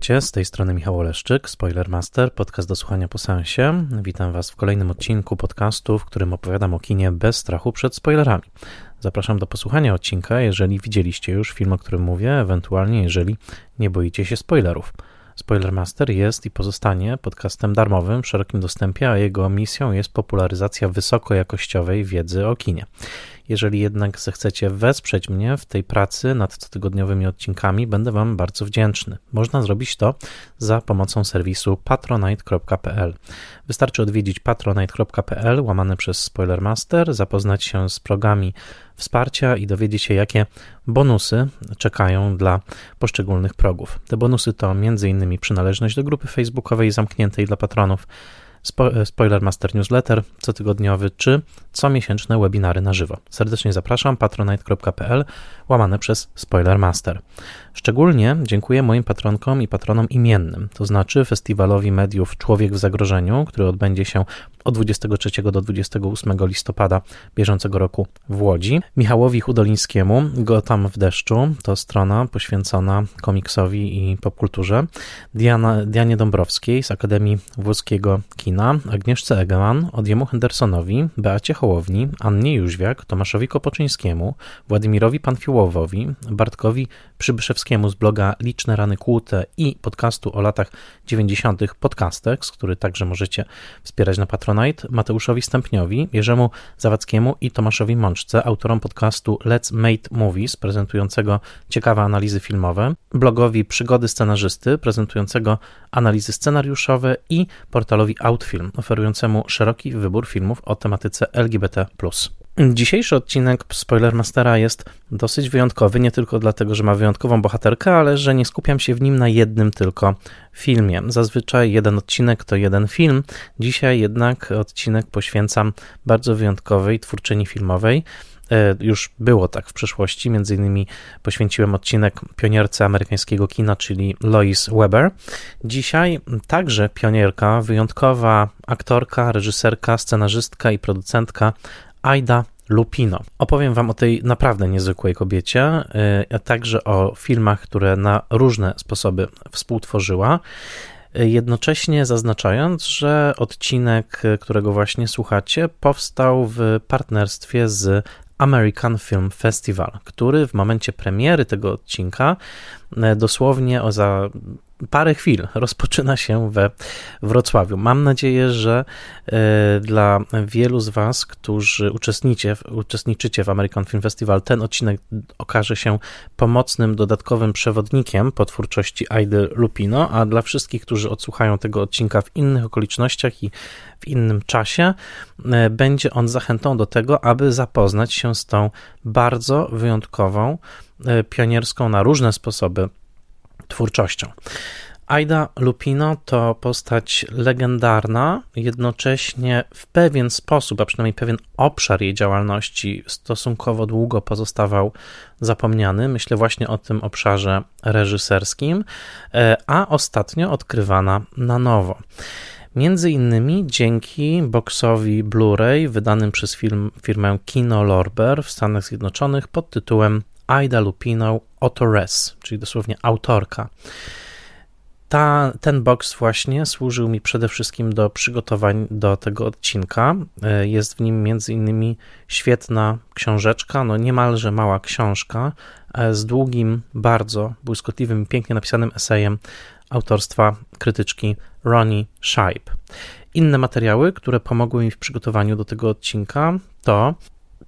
Witajcie, z tej strony Michał Oleszczyk, Spoilermaster, podcast do słuchania po sensie. Witam Was w kolejnym odcinku podcastu, w którym opowiadam o kinie bez strachu przed spoilerami. Zapraszam do posłuchania odcinka, jeżeli widzieliście już film, o którym mówię, ewentualnie jeżeli nie boicie się spoilerów. Spoilermaster jest i pozostanie podcastem darmowym w szerokim dostępie, a jego misją jest popularyzacja wysokojakościowej wiedzy o kinie. Jeżeli jednak zechcecie wesprzeć mnie w tej pracy nad cotygodniowymi odcinkami, będę Wam bardzo wdzięczny. Można zrobić to za pomocą serwisu patronite.pl. Wystarczy odwiedzić patronite.pl łamane przez Spoilermaster, zapoznać się z progami wsparcia i dowiedzieć się, jakie bonusy czekają dla poszczególnych progów. Te bonusy to m.in. przynależność do grupy facebookowej zamkniętej dla patronów, E, Spoiler Master Newsletter cotygodniowy czy comiesięczne webinary na żywo. Serdecznie zapraszam patronite.pl łamane przez Spoiler Master. Szczególnie dziękuję moim patronkom i patronom imiennym, to znaczy Festiwalowi Mediów Człowiek w Zagrożeniu, który odbędzie się od 23 do 28 listopada bieżącego roku w Łodzi. Michałowi Hudolińskiemu, Gotam w deszczu, to strona poświęcona komiksowi i popkulturze. Diana, Dianie Dąbrowskiej z Akademii Włoskiego Kina, Agnieszce Egeman, Odjemu Hendersonowi, Beacie Hołowni, Annie Jóźwiak, Tomaszowi Kopoczyńskiemu, Władimirowi Panfiłowowi, Bartkowi Przybyszewskiemu z bloga Liczne Rany Kłute i podcastu o latach 90. Podcastex, który także możecie wspierać na Patronite, Mateuszowi Stępniowi, Jerzemu Zawadzkiemu i Tomaszowi Mączce, autorom podcastu Let's Made Movies, prezentującego ciekawe analizy filmowe, blogowi Przygody Scenarzysty, prezentującego analizy scenariuszowe i portalowi Outfilm, oferującemu szeroki wybór filmów o tematyce LGBT+. Dzisiejszy odcinek Spoilermastera jest dosyć wyjątkowy, nie tylko dlatego, że ma wyjątkową bohaterkę, ale że nie skupiam się w nim na jednym tylko filmie. Zazwyczaj jeden odcinek to jeden film. Dzisiaj jednak odcinek poświęcam bardzo wyjątkowej twórczyni filmowej. E, już było tak w przeszłości, między innymi poświęciłem odcinek pionierce amerykańskiego kina, czyli Lois Weber. Dzisiaj także pionierka, wyjątkowa aktorka, reżyserka, scenarzystka i producentka Aida Lupino. Opowiem Wam o tej naprawdę niezwykłej kobiecie, a także o filmach, które na różne sposoby współtworzyła. Jednocześnie zaznaczając, że odcinek, którego właśnie słuchacie, powstał w partnerstwie z American Film Festival, który w momencie premiery tego odcinka dosłownie za parę chwil rozpoczyna się we Wrocławiu. Mam nadzieję, że e, dla wielu z Was, którzy uczestniczycie, w American Film Festival, ten odcinek okaże się pomocnym, dodatkowym przewodnikiem po twórczości Aidy Lupino, a dla wszystkich, którzy odsłuchają tego odcinka w innych okolicznościach i w innym czasie, e, będzie on zachętą do tego, aby zapoznać się z tą bardzo wyjątkową, e, pionierską na różne sposoby twórczością. Aida Lupino to postać legendarna, jednocześnie w pewien sposób, a przynajmniej pewien obszar jej działalności stosunkowo długo pozostawał zapomniany. Myślę właśnie o tym obszarze reżyserskim, e, a ostatnio odkrywana na nowo. Między innymi dzięki boksowi Blu-ray wydanym przez film, firmę Kino Lorber w Stanach Zjednoczonych pod tytułem Aida Lupino Autores, czyli dosłownie autorka. Ta, ten box właśnie służył mi przede wszystkim do przygotowań do tego odcinka. E, jest w nim między innymi świetna książeczka, no niemalże mała książka e, z długim, bardzo błyskotliwym, pięknie napisanym esejem autorstwa krytyczki Ronnie Scheib. Inne materiały, które pomogły mi w przygotowaniu do tego odcinka, to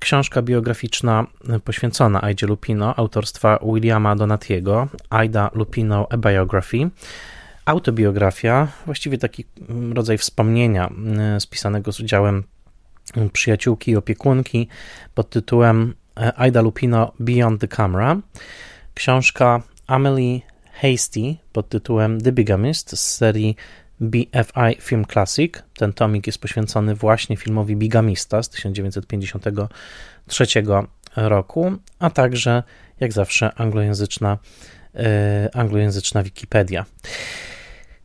książka biograficzna poświęcona Aidzie Lupino autorstwa Williama Donatiego, Aida Lupino A Biography, autobiografia, właściwie taki rodzaj wspomnienia e, spisanego z udziałem przyjaciółki i opiekunki pod tytułem e, Aida Lupino Beyond the Camera, książka Amelie Hasty pod tytułem The Bigamist z serii BFI Film Classic. Ten tomik jest poświęcony właśnie filmowi Bigamista z 1953 roku, a także, jak zawsze, anglojęzyczna, e, anglojęzyczna Wikipedia.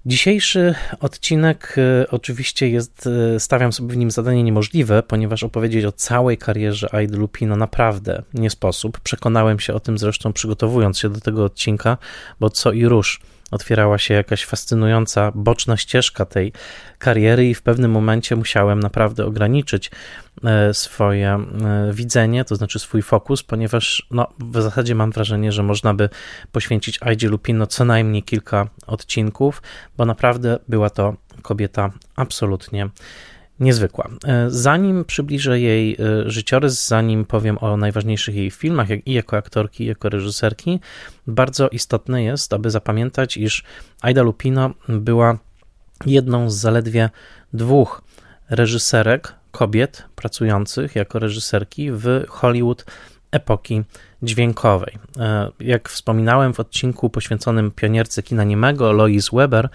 Dzisiejszy odcinek e, oczywiście jest, e, stawiam sobie w nim zadanie niemożliwe, ponieważ opowiedzieć o całej karierze Aidy Lupino naprawdę nie sposób. Przekonałem się o tym zresztą przygotowując się do tego odcinka, bo co i róż otwierała się jakaś fascynująca boczna ścieżka tej kariery, i w pewnym momencie musiałem naprawdę ograniczyć e, swoje e, widzenie, to znaczy swój fokus, ponieważ no, w zasadzie mam wrażenie, że można by poświęcić Aidzie Lupino co najmniej kilka odcinków, bo naprawdę była to kobieta absolutnie niezwykła. E, zanim przybliżę jej e, życiorys, zanim powiem o najważniejszych jej filmach, jak i jako aktorki, i jako reżyserki, bardzo istotne jest, aby zapamiętać, iż Aida Lupino była jedną z zaledwie dwóch reżyserek, kobiet pracujących jako reżyserki w Hollywood epoki dźwiękowej. E, jak wspominałem w odcinku poświęconym pionierce kina niemego Lois Weber,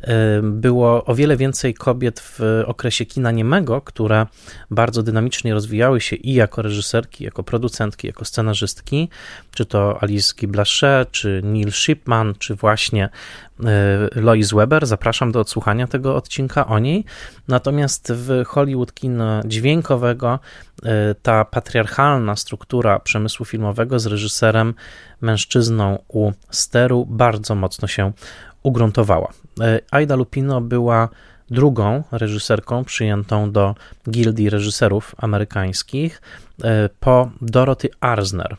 e, było o wiele więcej kobiet w okresie kina niemego, które bardzo dynamicznie rozwijały się i jako reżyserki, jako producentki, jako scenarzystki, czy to Alice Guy Blanchet, czy Neil Shipman, czy właśnie e, Lois Weber. Zapraszam do odsłuchania tego odcinka o niej. Natomiast w Hollywood kina dźwiękowego ta patriarchalna struktura przemysłu filmowego z reżyserem, mężczyzną u steru bardzo mocno się ugruntowała. E, Aida Lupino była drugą reżyserką przyjętą do Gildii Reżyserów Amerykańskich e, po Dorothy Arzner.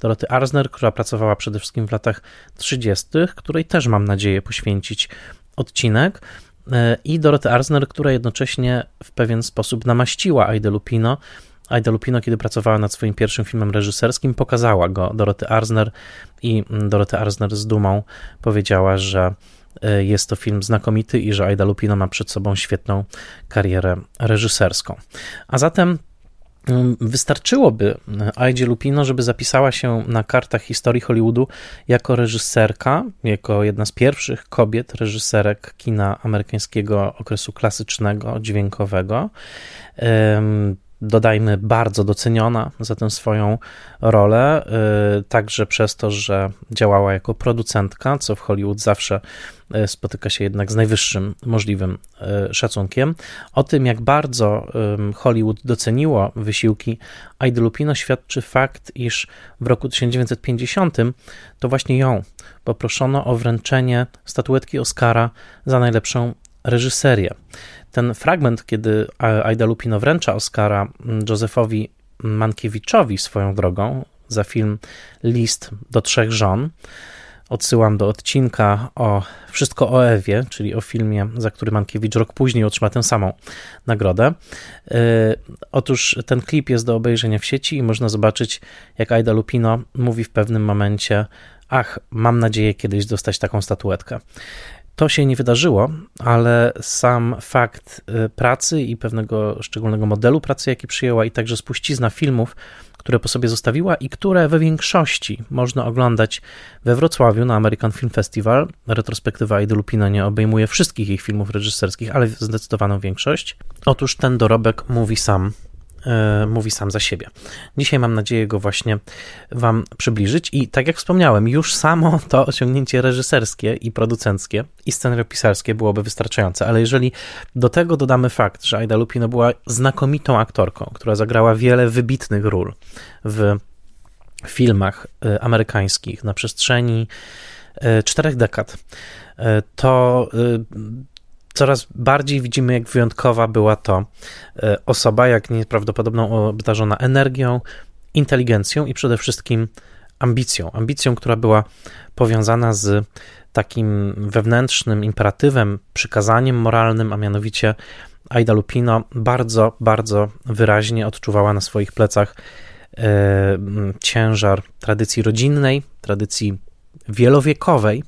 Dorothy Arzner, która pracowała przede wszystkim w latach 30., której też mam nadzieję poświęcić odcinek, e, i Dorothy Arzner, która jednocześnie w pewien sposób namaściła Aidę Lupino Aida Lupino, kiedy pracowała nad swoim pierwszym filmem reżyserskim, pokazała go Doroty Arzner i Doroty Arzner z dumą powiedziała, że e, jest to film znakomity i że Aida Lupino ma przed sobą świetną karierę reżyserską. A zatem mm, Wystarczyłoby Aidzie Lupino, żeby zapisała się na kartach historii Hollywoodu jako reżyserka, jako jedna z pierwszych kobiet reżyserek kina amerykańskiego okresu klasycznego, dźwiękowego dodajmy, bardzo doceniona za tę swoją rolę, y, także przez to, że działała jako producentka, co w Hollywood zawsze y, spotyka się jednak z najwyższym możliwym y, szacunkiem. O tym, jak bardzo Hollywood doceniło wysiłki Aidy Lupino, świadczy fakt, iż w roku 1950 to właśnie ją poproszono o wręczenie statuetki Oscara za najlepszą reżyserię. Ten fragment, kiedy Aida Lupino wręcza Oscara Józefowi Mankiewiczowi swoją drogą za film List do trzech żon, odsyłam do odcinka o Wszystko o Ewie, czyli o filmie, za który Mankiewicz rok później otrzyma tę samą nagrodę. Yy, otóż ten klip jest do obejrzenia w sieci i można zobaczyć, jak Aida Lupino mówi w pewnym momencie: Ach, mam nadzieję kiedyś dostać taką statuetkę. To się nie wydarzyło, ale sam fakt y, pracy i pewnego szczególnego modelu pracy, jaki przyjęła, i także spuścizna filmów, które po sobie zostawiła i które we większości można oglądać we Wrocławiu na American Film Festival. Retrospektywa Aidy Lupino nie obejmuje wszystkich ich filmów reżyserskich, ale zdecydowaną większość. Otóż ten dorobek mówi sam mówi sam za siebie. Dzisiaj mam nadzieję go właśnie Wam przybliżyć i tak jak wspomniałem, już samo to osiągnięcie reżyserskie i producenckie i scenariopisarskie byłoby wystarczające, ale jeżeli do tego dodamy fakt, że Aida Lupino była znakomitą aktorką, która zagrała wiele wybitnych ról w filmach e, amerykańskich na przestrzeni e, czterech dekad, to coraz bardziej widzimy, jak wyjątkowa była to e, osoba, jak nieprawdopodobną obdarzona energią, inteligencją i przede wszystkim ambicją. Ambicją, która była powiązana z takim wewnętrznym imperatywem, przykazaniem moralnym, a mianowicie Aida Lupino bardzo, bardzo wyraźnie odczuwała na swoich plecach e, ciężar tradycji rodzinnej, tradycji wielowiekowej,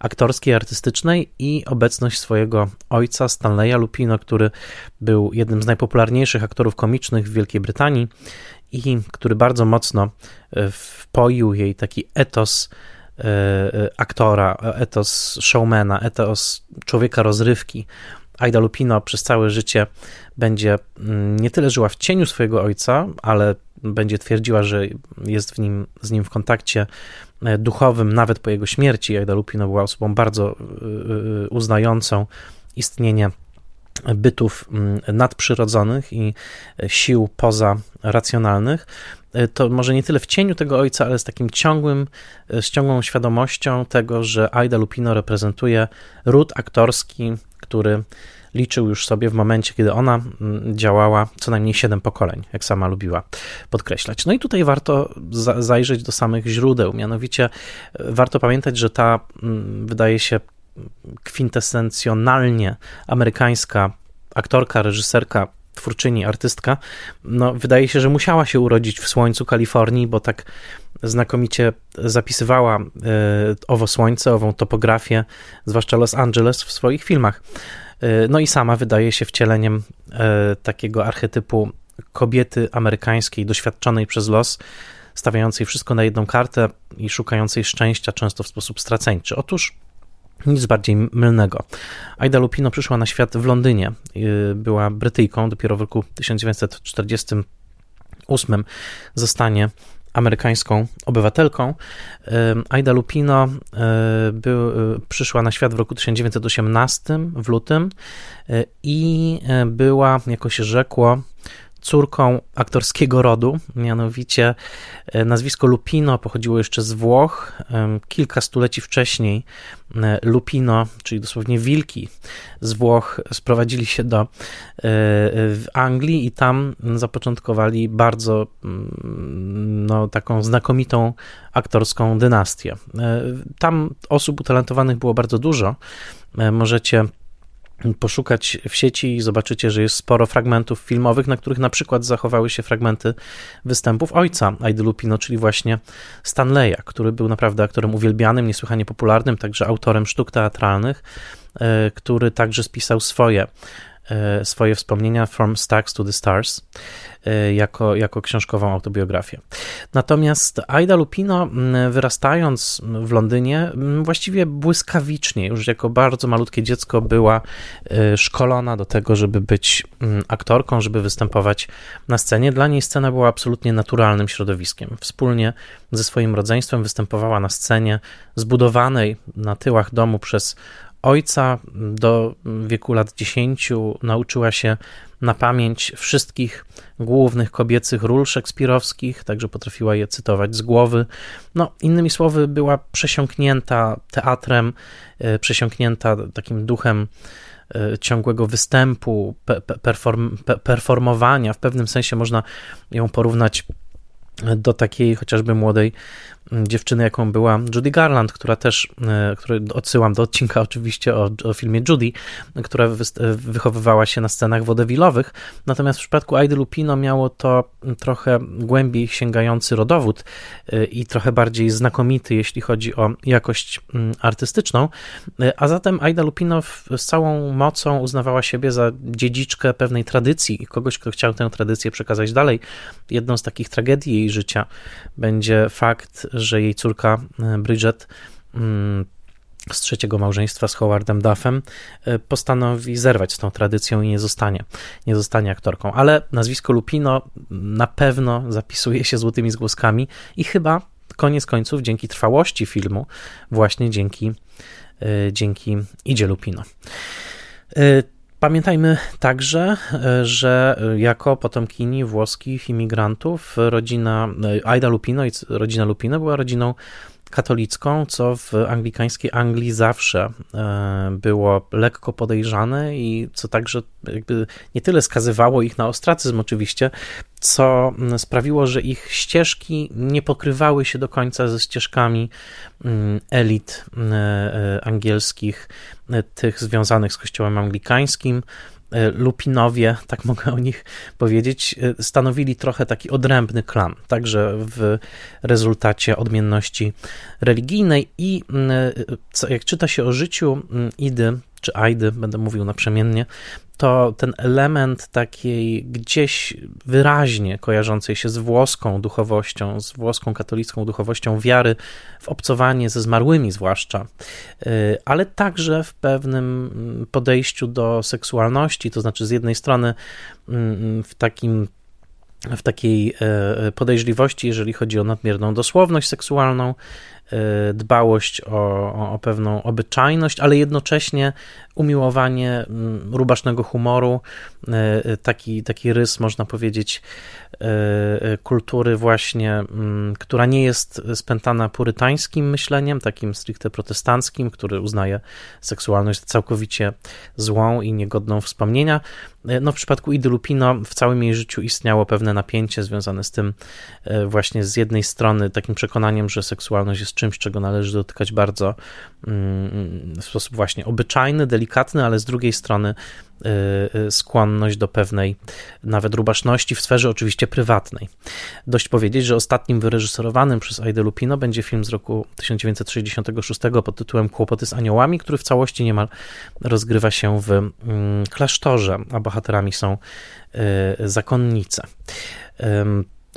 aktorskiej, artystycznej i obecność swojego ojca Stanleya Lupino, który był jednym z najpopularniejszych aktorów komicznych w Wielkiej Brytanii i który bardzo mocno e, wpoił jej taki etos e, e, aktora, etos showmana, etos człowieka rozrywki. Aida Lupino przez całe życie będzie mm, nie tyle żyła w cieniu swojego ojca, ale będzie twierdziła, że jest w nim, z nim w kontakcie E, duchowym, nawet po jego śmierci. Aida Lupino była osobą bardzo e, e, uznającą istnienie bytów mm, nadprzyrodzonych i sił pozaracjonalnych, to może nie tyle w cieniu tego ojca, ale z takim ciągłym, z ciągłą świadomością tego, że Aida Lupino reprezentuje ród aktorski, który liczył już sobie w momencie, kiedy ona mm, działała co najmniej siedem pokoleń, jak sama lubiła podkreślać. No i tutaj warto za zajrzeć do samych źródeł, mianowicie e, warto pamiętać, że ta mm, wydaje się kwintesencjonalnie amerykańska aktorka, reżyserka, twórczyni, artystka, no wydaje się, że musiała się urodzić w słońcu Kalifornii, bo tak znakomicie zapisywała y, owo słońce, ową topografię, zwłaszcza Los Angeles w swoich filmach. Y, no i sama wydaje się wcieleniem y, takiego archetypu kobiety amerykańskiej, doświadczonej przez los, stawiającej wszystko na jedną kartę i szukającej szczęścia często w sposób straceńczy. Otóż nic bardziej mylnego. Aida Lupino przyszła na świat w Londynie. Y, była Brytyjką, dopiero w roku 1948 zostanie amerykańską obywatelką. Aida Lupino y, był, przyszła na świat w roku 1918 w lutym i była, jako się rzekło, córką aktorskiego rodu, mianowicie e, nazwisko Lupino pochodziło jeszcze z Włoch. Kilka stuleci wcześniej e, Lupino, czyli dosłownie wilki z Włoch, sprowadzili się do e, Anglii i tam zapoczątkowali bardzo mm, no, taką znakomitą aktorską dynastię. Tam osób utalentowanych było bardzo dużo. Możecie poszukać w sieci i zobaczycie, że jest sporo fragmentów filmowych, na których na przykład zachowały się fragmenty występów ojca Aidy Lupino, czyli właśnie Stanleya, który był naprawdę aktorem uwielbianym, niesłychanie popularnym, także autorem sztuk teatralnych, e, który także spisał swoje swoje wspomnienia From Stacks to the Stars e, jako, jako książkową autobiografię. Natomiast Aida Lupino, wyrastając w Londynie, właściwie błyskawicznie, już jako bardzo malutkie dziecko, była e, szkolona do tego, żeby być aktorką, żeby występować na scenie. Dla niej scena była absolutnie naturalnym środowiskiem. Wspólnie ze swoim rodzeństwem występowała na scenie zbudowanej na tyłach domu przez ojca do wieku lat 10 nauczyła się na pamięć wszystkich głównych kobiecych ról szekspirowskich, także potrafiła je cytować z głowy. No, innymi słowy, była przesiąknięta teatrem, e, przesiąknięta takim duchem e, ciągłego występu, perform, performowania. W pewnym sensie można ją porównać do takiej chociażby młodej dziewczyny, jaką była Judy Garland, która też, e, który odsyłam do odcinka oczywiście o, o filmie Judy, która wy, wychowywała się na scenach wodewilowych. Natomiast w przypadku Aidy Lupino miało to trochę głębiej sięgający rodowód e, i trochę bardziej znakomity, jeśli chodzi o jakość artystyczną. E, a zatem Aida Lupino z całą mocą uznawała siebie za dziedziczkę pewnej tradycji i kogoś, kto chciał tę tradycję przekazać dalej. Jedną z takich tragedii jej życia będzie fakt, że jej córka e, Bridget mm, z trzeciego małżeństwa z Howardem Duffem e, postanowi zerwać z tą tradycją i nie zostanie, nie zostanie aktorką. Ale nazwisko Lupino na pewno zapisuje się złotymi zgłoskami i chyba koniec końców dzięki trwałości filmu, właśnie dzięki, e, dzięki Idzie Lupino. Pamiętajmy także, że jako potomkini włoskich imigrantów rodzina Aida Lupino i rodzina Lupino była rodziną katolicką, co w anglikańskiej Anglii zawsze e, było lekko podejrzane i co także jakby nie tyle skazywało ich na ostracyzm oczywiście, co sprawiło, że ich ścieżki nie pokrywały się do końca ze ścieżkami elit e, e, angielskich, tych związanych z kościołem anglikańskim. E, Lupinowie, tak mogę o nich powiedzieć, e, stanowili trochę taki odrębny klan, także w rezultacie odmienności religijnej i e, jak czyta się o życiu Idy, czy Aidy, będę mówił naprzemiennie, to ten element takiej gdzieś wyraźnie kojarzącej się z włoską duchowością, z włoską katolicką duchowością wiary w obcowanie ze zmarłymi zwłaszcza, y, ale także w pewnym podejściu do seksualności, to znaczy z jednej strony mm, w takim w takiej podejrzliwości, jeżeli chodzi o nadmierną dosłowność seksualną, dbałość o, o, pewną obyczajność, ale jednocześnie umiłowanie mm, rubasznego humoru, taki, taki rys, można powiedzieć, kultury właśnie, mm, która nie jest spętana purytańskim myśleniem, takim stricte protestanckim, który uznaje seksualność całkowicie złą i niegodną wspomnienia. No, w przypadku Idy Lupino w całym jej życiu istniało pewne napięcie związane z tym właśnie z jednej strony takim przekonaniem, że seksualność jest czymś, czego należy dotykać bardzo mm, w sposób właśnie obyczajny, delikatny, ale z drugiej strony skłonność do pewnej nawet rubaszności w sferze oczywiście prywatnej. Dość powiedzieć, że ostatnim wyreżyserowanym przez Aidę Lupino będzie film z roku 1966 pod tytułem Kłopoty z aniołami, który w całości niemal rozgrywa się w mm, klasztorze, a bohaterami są y, zakonnice.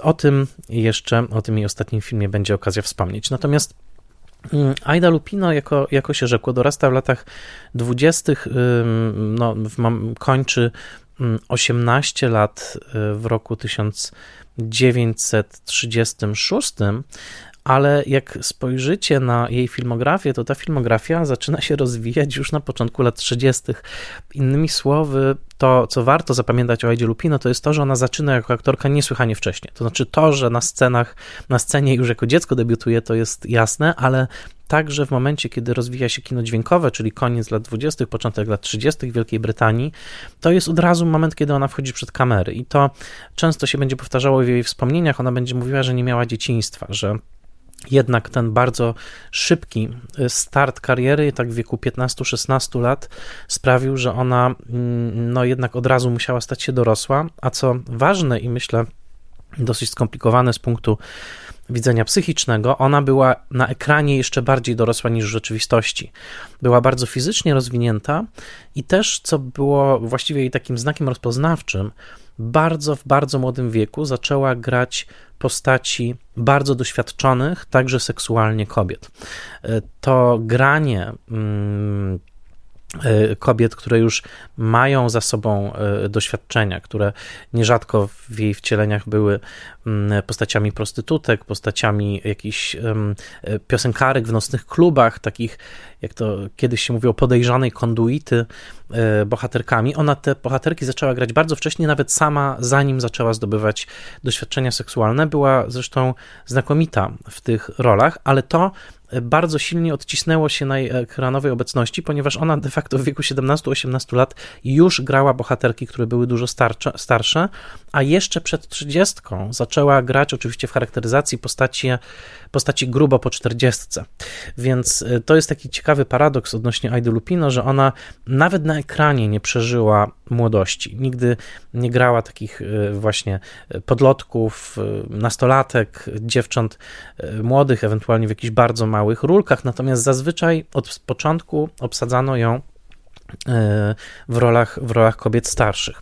O tym jeszcze, o tym jej ostatnim filmie będzie okazja wspomnieć. Natomiast Aida Lupino, jako, jako się rzekło, dorasta w latach dwudziestych, no, kończy 18 mm, lat y, w roku 1936, ale jak spojrzycie na jej filmografię, to ta filmografia zaczyna się rozwijać już na początku lat 30. Innymi słowy, to, co warto zapamiętać o Aidzie Lupino, to jest to, że ona zaczyna jako aktorka niesłychanie wcześnie. To znaczy to, że na scenach, na scenie już jako dziecko debiutuje, to jest jasne, ale także w momencie, kiedy rozwija się kino dźwiękowe, czyli koniec lat 20., początek lat 30. w Wielkiej Brytanii, to jest od razu moment, kiedy ona wchodzi przed kamery. I to często się będzie powtarzało w jej wspomnieniach. Ona będzie mówiła, że nie miała dzieciństwa, że jednak ten bardzo szybki y, start kariery, tak w wieku 15-16 lat, sprawił, że ona mm, no jednak od razu musiała stać się dorosła, a co ważne i myślę dosyć skomplikowane z punktu widzenia psychicznego, ona była na ekranie jeszcze bardziej dorosła niż w rzeczywistości. Była bardzo fizycznie rozwinięta i też, co było właściwie jej takim znakiem rozpoznawczym, bardzo w bardzo młodym wieku zaczęła grać postaci bardzo doświadczonych, także seksualnie kobiet. E, to granie mm, kobiet, które już mają za sobą e, doświadczenia, które nierzadko w jej wcieleniach były postaciami prostytutek, postaciami jakichś piosenkarek w nocnych klubach, takich jak to kiedyś się mówiło, podejrzanej konduity e, bohaterkami. Ona te bohaterki zaczęła grać bardzo wcześnie, nawet sama, zanim zaczęła zdobywać doświadczenia seksualne. Była zresztą znakomita w tych rolach, ale to bardzo silnie odcisnęło się na jej ekranowej obecności, ponieważ ona de facto w wieku 17-18 lat już grała bohaterki, które były dużo starcze, starsze, a jeszcze przed 30 zaczęła grać oczywiście w charakteryzacji postaci, postaci grubo po 40. Więc y, to jest taki ciekawy paradoks odnośnie Aidy Lupino, że ona nawet na ekranie nie przeżyła młodości. Nigdy nie grała takich y, właśnie podlotków, y, nastolatek, dziewcząt młodych, ewentualnie w jakichś bardzo małych rólkach, natomiast zazwyczaj od początku obsadzano ją w rolach, w rolach kobiet starszych.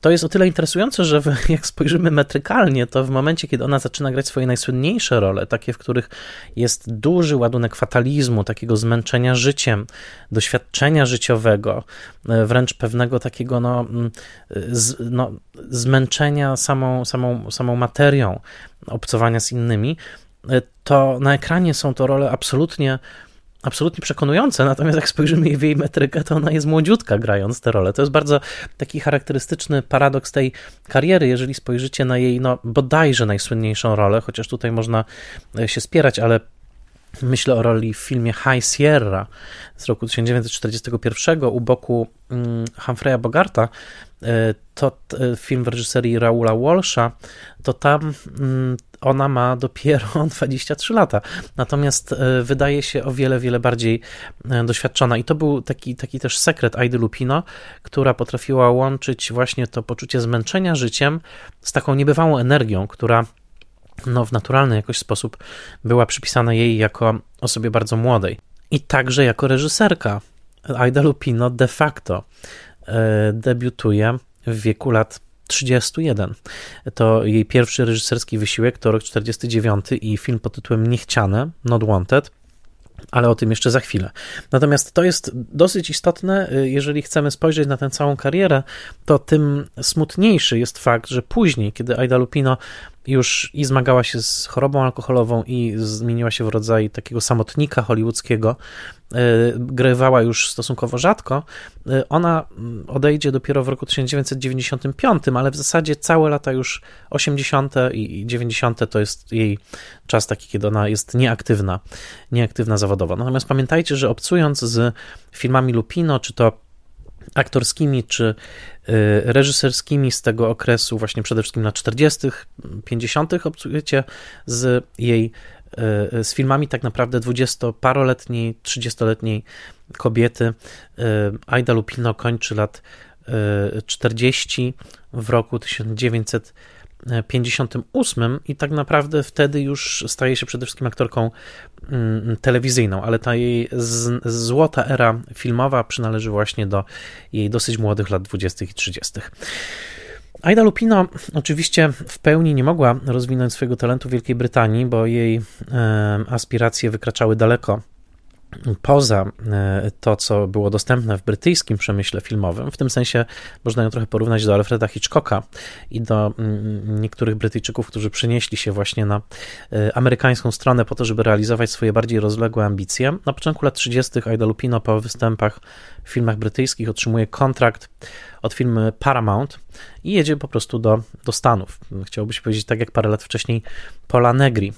To jest o tyle interesujące, że jak spojrzymy metrykalnie, to w momencie, kiedy ona zaczyna grać swoje najsłynniejsze role, takie, w których jest duży ładunek fatalizmu, takiego zmęczenia życiem, doświadczenia życiowego, e, wręcz pewnego takiego no, mm, z, no, zmęczenia samą, samą, samą materią, obcowania z innymi, e, to na ekranie są to role absolutnie absolutnie przekonujące, natomiast jak spojrzymy w jej metrykę, to ona jest młodziutka grając tę rolę. To jest bardzo taki charakterystyczny paradoks tej kariery, jeżeli spojrzycie na jej, no bodajże najsłynniejszą rolę, chociaż tutaj można e, się spierać, ale Myślę o roli w filmie High Sierra z roku 1941 u boku mm, Humphreya Bogarta. E, to e, film w reżyserii Raula Walsha, to tam mm, ona ma dopiero 23 lata. Natomiast e, wydaje się o wiele, wiele bardziej doświadczona. I to był taki, taki też sekret Aidy Lupino, która potrafiła łączyć właśnie to poczucie zmęczenia życiem z taką niebywałą energią, która no, w naturalny jakoś sposób była przypisana jej jako osobie bardzo młodej. I także jako reżyserka. Aida Lupino de facto e, debiutuje w wieku lat 31. To jej pierwszy reżyserski wysiłek to rok 49 i film pod tytułem Niechciane, Not Wanted. ale o tym jeszcze za chwilę. Natomiast to jest dosyć istotne, y, jeżeli chcemy spojrzeć na tę całą karierę, to tym smutniejszy jest fakt, że później, kiedy Aida Lupino już i zmagała się z chorobą alkoholową i zmieniła się w rodzaj takiego samotnika hollywoodzkiego, e, grywała już stosunkowo rzadko. E, ona mm, odejdzie dopiero w roku 1995, ale w zasadzie całe lata już 80. i 90. to jest jej czas taki, kiedy ona jest nieaktywna, nieaktywna zawodowo. Natomiast pamiętajcie, że obcując z filmami Lupino, czy to aktorskimi czy y, reżyserskimi z tego okresu, właśnie przede wszystkim na 40., 50., obcujecie z jej y, z filmami tak naprawdę 20-paroletniej, 30-letniej kobiety. Y, Aida Lupino kończy lat 40 w roku 1900 58 i tak naprawdę wtedy już staje się przede wszystkim aktorką mm, telewizyjną, ale ta jej złota era filmowa przynależy właśnie do jej dosyć młodych lat 20. i 30. Aida Lupino oczywiście w pełni nie mogła rozwinąć swojego talentu w Wielkiej Brytanii, bo jej aspiracje wykraczały daleko poza e, to, co było dostępne w brytyjskim przemyśle filmowym. W tym sensie można ją trochę porównać do Alfreda Hitchcocka i do mm, niektórych Brytyjczyków, którzy przenieśli się właśnie na e, amerykańską stronę po to, żeby realizować swoje bardziej rozległe ambicje. Na początku lat 30. Aida Lupino po występach w filmach brytyjskich otrzymuje kontrakt od firmy Paramount i jedzie po prostu do, do Stanów. Chciałoby się powiedzieć tak jak parę lat wcześniej Pola Negri.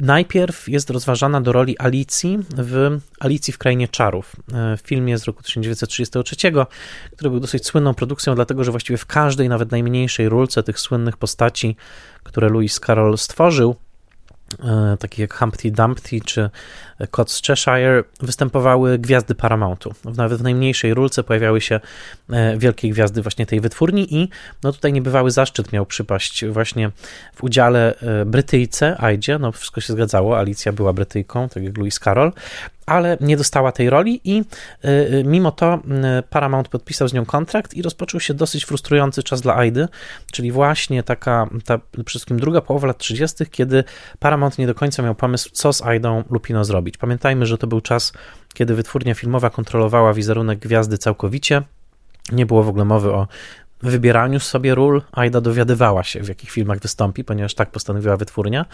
Najpierw jest rozważana do roli Alicji w Alicji w Krainie Czarów, e, w filmie z roku 1933, który był dosyć słynną produkcją, dlatego że właściwie w każdej, nawet najmniejszej rulce tych słynnych postaci, które Lewis Carroll stworzył, E, takie jak Humpty Dumpty czy Kot z Cheshire, występowały gwiazdy Paramountu. Nawet w najmniejszej rulce pojawiały się e, wielkie gwiazdy właśnie tej wytwórni i no tutaj niebywały zaszczyt miał przypaść właśnie w udziale e, Brytyjce, Aidzie, no wszystko się zgadzało, Alicja była Brytyjką, tak jak Louis Carroll, ale nie dostała tej roli i y, mimo to Paramount podpisał z nią kontrakt i rozpoczął się dosyć frustrujący czas dla Aidy, czyli właśnie taka, ta przede wszystkim druga połowa lat 30., kiedy Paramount nie do końca miał pomysł, co z Aidą Lupino zrobić. Pamiętajmy, że to był czas, kiedy wytwórnia filmowa kontrolowała wizerunek gwiazdy całkowicie, nie było w ogóle mowy o wybieraniu sobie ról Aida dowiadywała się, w jakich filmach wystąpi, ponieważ tak postanowiła wytwórnia.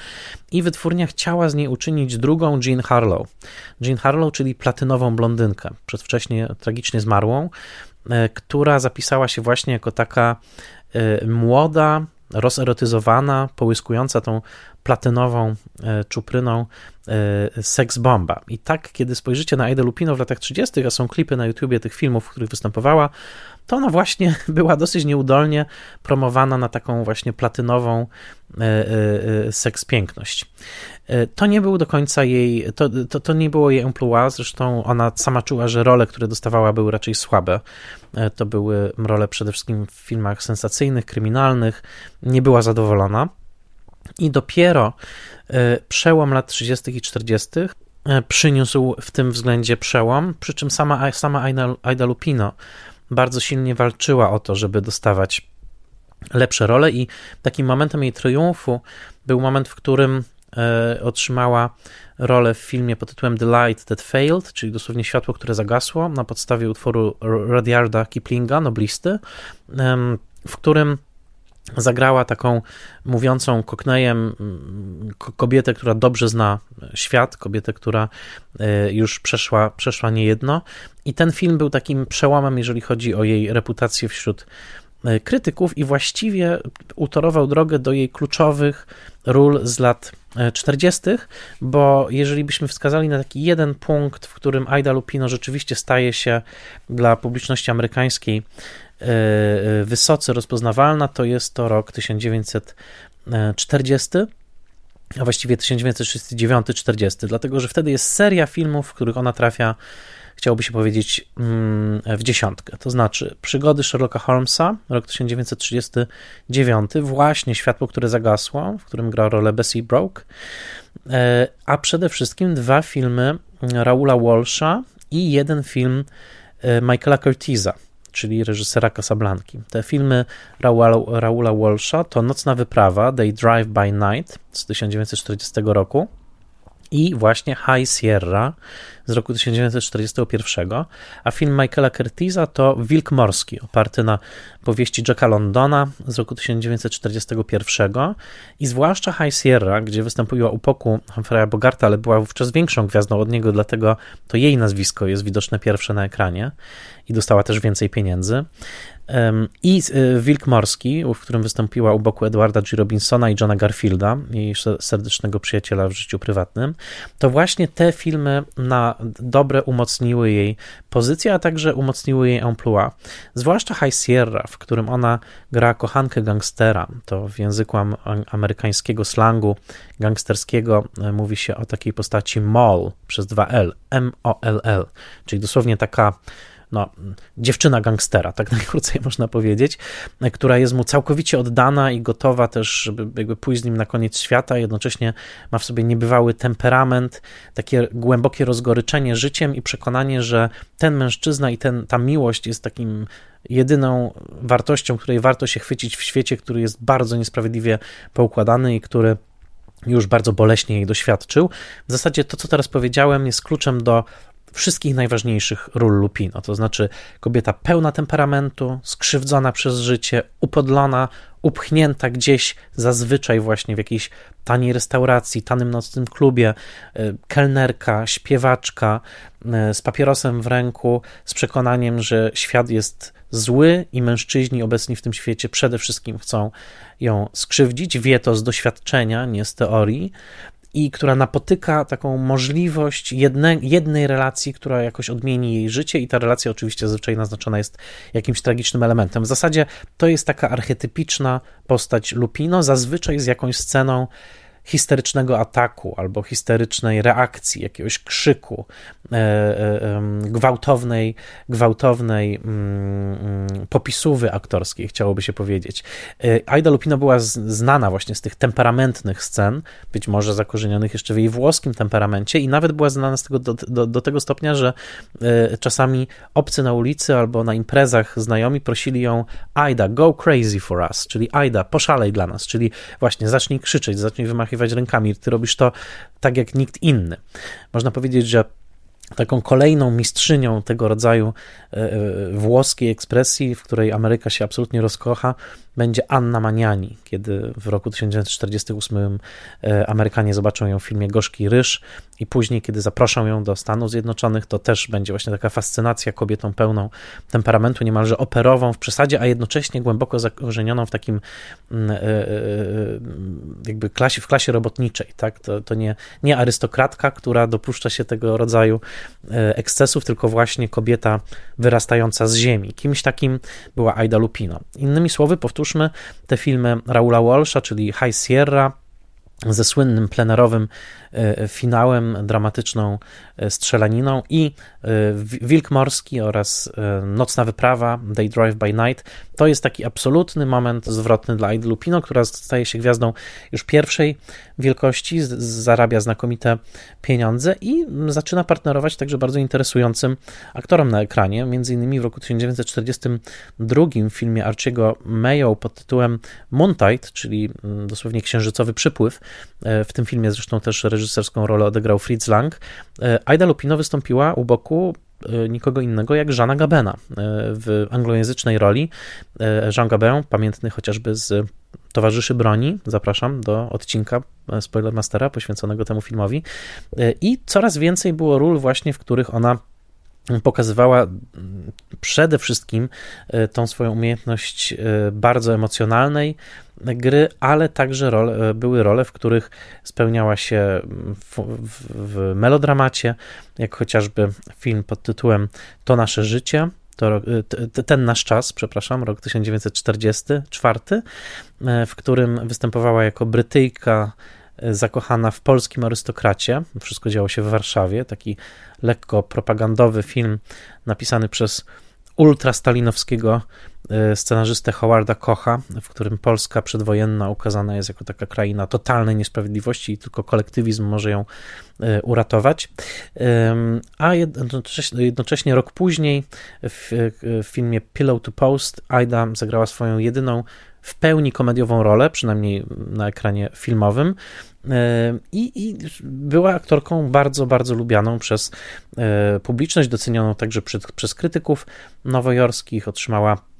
I wytwórnia chciała z niej uczynić drugą Jean Harlow. Jean Harlow, czyli platynową blondynkę, przedwcześnie tragicznie zmarłą, e, która zapisała się właśnie jako taka e, młoda, rozerotyzowana, połyskująca tą platynową e, czupryną seks bomba. I tak, kiedy spojrzycie na Aidę Lupino w latach 30., a są klipy na YouTubie tych filmów, w których występowała, to ona właśnie była dosyć nieudolnie promowana na taką właśnie platynową e, e, e, seks piękność. To nie był do końca jej, to, to, to nie było jej emploi, zresztą ona sama czuła, że role, które dostawała były raczej słabe. To były role przede wszystkim w filmach sensacyjnych, kryminalnych, nie była zadowolona. I dopiero przełom lat 30. i 40. przyniósł w tym względzie przełom, przy czym sama, sama Aida, Aida Lupino bardzo silnie walczyła o to, żeby dostawać lepsze role i takim momentem jej triumfu był moment, w którym e, otrzymała rolę w filmie pod tytułem The Light That Failed, czyli dosłownie światło, które zagasło, na podstawie utworu Rudyarda Kiplinga, noblisty, w którym zagrała taką mówiącą koknejem mm, kobietę, która dobrze zna świat, kobietę, która e, już przeszła, przeszła niejedno. I ten film był takim przełomem, jeżeli chodzi o jej reputację wśród e, krytyków i właściwie utorował drogę do jej kluczowych ról z lat 40., e, bo jeżeli byśmy wskazali na taki jeden punkt, w którym Aida Lupino rzeczywiście staje się dla publiczności amerykańskiej E, e, wysoce rozpoznawalna, to jest to rok 1940, a właściwie 1939-40, dlatego że wtedy jest seria filmów, w których ona trafia, chciałoby się powiedzieć, mm, w dziesiątkę. To znaczy Przygody Sherlocka Holmesa, rok 1939, właśnie Światło, które zagasło, w którym gra rolę Bessie Broke, e, a przede wszystkim dwa filmy Raula Walsha i jeden film Michaela Curtiza czyli reżysera Casablanki. Te filmy Raula, Raula Walsha to Nocna Wyprawa, They Drive by Night z 1940 roku i właśnie High Sierra z roku 1941, a film Michaela Curtisa to Wilk Morski, oparty na powieści Jacka Londona z roku 1941 i zwłaszcza High Sierra, gdzie wystąpiła u boku Humphreya Bogarta, ale była wówczas większą gwiazdą od niego, dlatego to jej nazwisko jest widoczne pierwsze na ekranie i dostała też więcej pieniędzy. I y, Wilk Morski, w którym wystąpiła u boku Edwarda G. Robinsona i Johna Garfielda, jej serdecznego przyjaciela w życiu prywatnym, to właśnie te filmy na dobre umocniły jej pozycję, a także umocniły jej emploi. Zwłaszcza High Sierra, w którym ona gra kochankę gangstera. To w języku amerykańskiego slangu gangsterskiego e, mówi się o takiej postaci Moll przez dwa L, M-O-L-L, czyli dosłownie taka no, dziewczyna gangstera, tak najkrócej można powiedzieć, która jest mu całkowicie oddana i gotowa też, żeby jakby pójść z nim na koniec świata, jednocześnie ma w sobie niebywały temperament, takie głębokie rozgoryczenie życiem i przekonanie, że ten mężczyzna i ten, ta miłość jest takim jedyną wartością, której warto się chwycić w świecie, który jest bardzo niesprawiedliwie poukładany i który już bardzo boleśnie jej doświadczył. W zasadzie to, co teraz powiedziałem, jest kluczem do wszystkich najważniejszych ról Lupino. To znaczy kobieta pełna temperamentu, skrzywdzona przez życie, upodlona, upchnięta gdzieś zazwyczaj właśnie w jakiejś taniej restauracji, tanym nocnym klubie, y, kelnerka, śpiewaczka y, z papierosem w ręku, z przekonaniem, że świat jest zły i mężczyźni obecni w tym świecie przede wszystkim chcą ją skrzywdzić. Wie to z doświadczenia, nie z teorii i która napotyka taką możliwość jedne, jednej relacji, która jakoś odmieni jej życie, i ta relacja oczywiście zazwyczaj naznaczona jest jakimś tragicznym elementem. W zasadzie to jest taka archetypiczna postać Lupino, zazwyczaj z jakąś sceną histerycznego ataku albo histerycznej reakcji, jakiegoś krzyku, e, e, gwałtownej, gwałtownej mm, mm, popisówy aktorskiej, chciałoby się powiedzieć. E, Aida Lupino była znana właśnie z tych temperamentnych scen, być może zakorzenionych jeszcze w jej włoskim temperamencie i nawet była znana z tego do, do, do tego stopnia, że czasami obcy na ulicy albo na imprezach znajomi prosili ją Aida, go crazy for us, czyli Aida, poszalej dla nas, czyli właśnie zacznij krzyczeć, zacznij wymachiwać pomachiwać rękami. Ty robisz to tak jak nikt inny. Można powiedzieć, że taką kolejną mistrzynią tego rodzaju e, e, włoskiej ekspresji, w której Ameryka się absolutnie rozkocha, będzie Anna Maniani, kiedy w roku 1948 e, Amerykanie zobaczą ją w filmie Gorzki Ryż i później, kiedy zaproszą ją do Stanów Zjednoczonych, to też będzie właśnie taka fascynacja kobietą pełną temperamentu, niemalże operową w przesadzie, a jednocześnie głęboko zakorzenioną w takim mm, e, e, jakby klasie, w klasie robotniczej, tak? To, to nie, nie arystokratka, która dopuszcza się tego rodzaju ekscesów, tylko właśnie kobieta wyrastająca z ziemi. Kimś takim była Aida Lupino. Innymi słowy, powtórzę, Otóżmy te filmy Raula Walsha, czyli High Sierra, ze słynnym plenerowym finałem, dramatyczną e, strzelaniną i e, Wilk Morski oraz Nocna Wyprawa, Day Drive by Night, to jest taki absolutny moment zwrotny dla Aidy Lupino, która staje się gwiazdą już pierwszej wielkości, zarabia znakomite pieniądze i zaczyna partnerować także bardzo interesującym aktorom na ekranie, między innymi w roku 1942 w filmie Archiego Mayo pod tytułem Moontide, czyli mm, dosłownie księżycowy przypływ, E, w tym filmie zresztą też reżyserską rolę odegrał Fritz Lang. E, Aida Lupino wystąpiła u boku e, nikogo innego jak Jeana Gabena w anglojęzycznej roli. Jean Gabin, pamiętny chociażby z Towarzyszy Broni, zapraszam do odcinka Spoilermastera poświęconego temu filmowi. I coraz więcej było ról właśnie, w których ona pokazywała przede wszystkim tą swoją umiejętność bardzo emocjonalnej, gry, ale także role, były role, w których spełniała się w, w, w melodramacie, jak chociażby film pod tytułem To nasze życie, to, ten nasz czas, przepraszam, rok 1944, w którym występowała jako Brytyjka e, zakochana w polskim arystokracie. Wszystko działo się w Warszawie. Taki lekko propagandowy film napisany przez ultrastalinowskiego e, scenarzystę Howarda Kocha, w którym Polska przedwojenna ukazana jest jako taka kraina totalnej niesprawiedliwości i tylko kolektywizm może ją e, uratować. A jednocześnie, jednocześnie rok później w, w filmie Pillow to Post Aida zagrała swoją jedyną w pełni komediową rolę, przynajmniej na ekranie filmowym. I, I, była aktorką bardzo, bardzo lubianą przez publiczność, docenioną także przez, krytyków nowojorskich. Otrzymała E,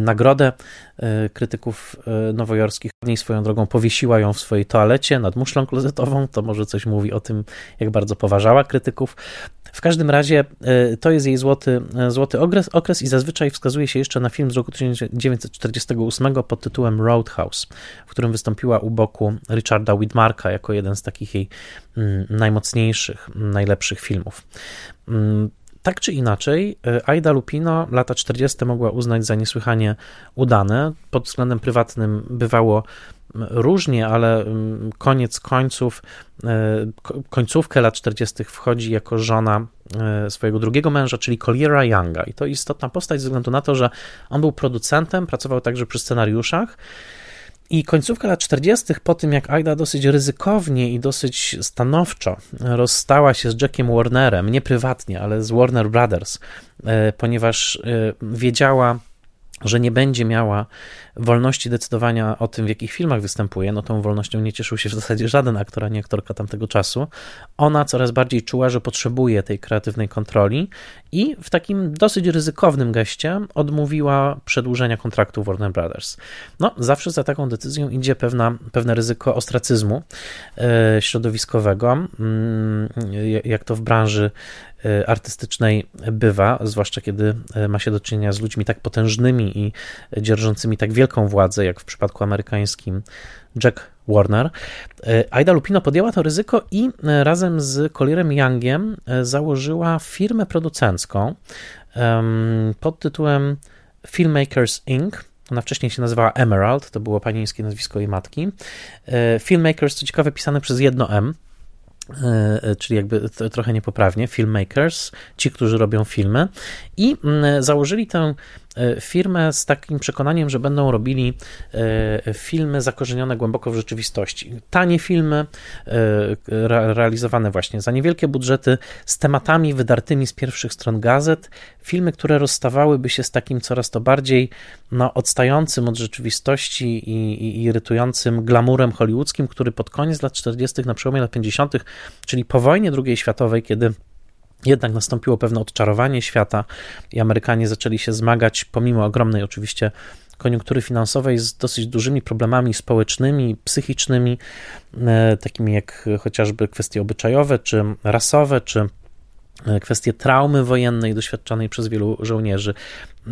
nagrodę e, krytyków e, nowojorskich. Niej swoją drogą powiesiła ją w swojej toalecie nad muszlą klozetową. To może coś mówi o tym, jak bardzo poważała krytyków. W każdym razie to jest jej złoty, złoty okres, okres i zazwyczaj wskazuje się jeszcze na film z roku 1948 pod tytułem Roadhouse, w którym wystąpiła u boku Richarda Widmarka jako jeden z takich jej mm, najmocniejszych, najlepszych filmów. Tak czy inaczej, e, Aida Lupino lata 40. mogła uznać za niesłychanie udane. Pod względem prywatnym bywało różnie, ale koniec końców, e, końcówkę lat 40. wchodzi jako żona e, swojego drugiego męża, czyli Colliera Younga. I to istotna postać ze względu na to, że on był producentem, pracował także przy scenariuszach i końcówka lat 40., po tym jak Aida dosyć ryzykownie i dosyć stanowczo rozstała się z Jackiem Warnerem, nie prywatnie, ale z Warner Brothers, e, ponieważ e, wiedziała, że nie będzie miała wolności decydowania o tym, w jakich filmach występuje, no tą wolnością nie cieszył się w zasadzie żaden aktor ani aktorka tamtego czasu. Ona coraz bardziej czuła, że potrzebuje tej kreatywnej kontroli i w takim dosyć ryzykownym geście odmówiła przedłużenia kontraktu Warner Brothers. No, zawsze za taką decyzją idzie pewna, pewne ryzyko ostracyzmu e, środowiskowego, mm, jak to w branży e, artystycznej bywa, zwłaszcza kiedy e, ma się do czynienia z ludźmi tak potężnymi i dzierżącymi tak wielką władzę, jak w przypadku amerykańskim Jack Warner. Aida Lupino podjęła to ryzyko i razem z Collierem Youngiem założyła firmę producencką pod tytułem Filmmakers Inc., ona wcześniej się nazywała Emerald, to było panieńskie nazwisko jej matki. E, Filmmakers, co ciekawe, pisane przez jedno M, e, e, czyli jakby trochę niepoprawnie, filmmakers, ci, którzy robią filmy, i założyli tę E, firmę z takim przekonaniem, że będą robili e, filmy zakorzenione głęboko w rzeczywistości. Tanie filmy, e, realizowane właśnie za niewielkie budżety, z tematami wydartymi z pierwszych stron gazet, filmy, które rozstawałyby się z takim coraz to bardziej no, odstającym od rzeczywistości i, i irytującym glamurem hollywoodzkim, który pod koniec lat 40., na przełomie lat 50., czyli po wojnie II światowej, kiedy jednak nastąpiło pewne odczarowanie świata i Amerykanie zaczęli się zmagać, pomimo ogromnej oczywiście koniunktury finansowej, z dosyć dużymi problemami społecznymi, psychicznymi, e, takimi jak chociażby kwestie obyczajowe, czy rasowe, czy e, kwestie traumy wojennej doświadczanej przez wielu żołnierzy.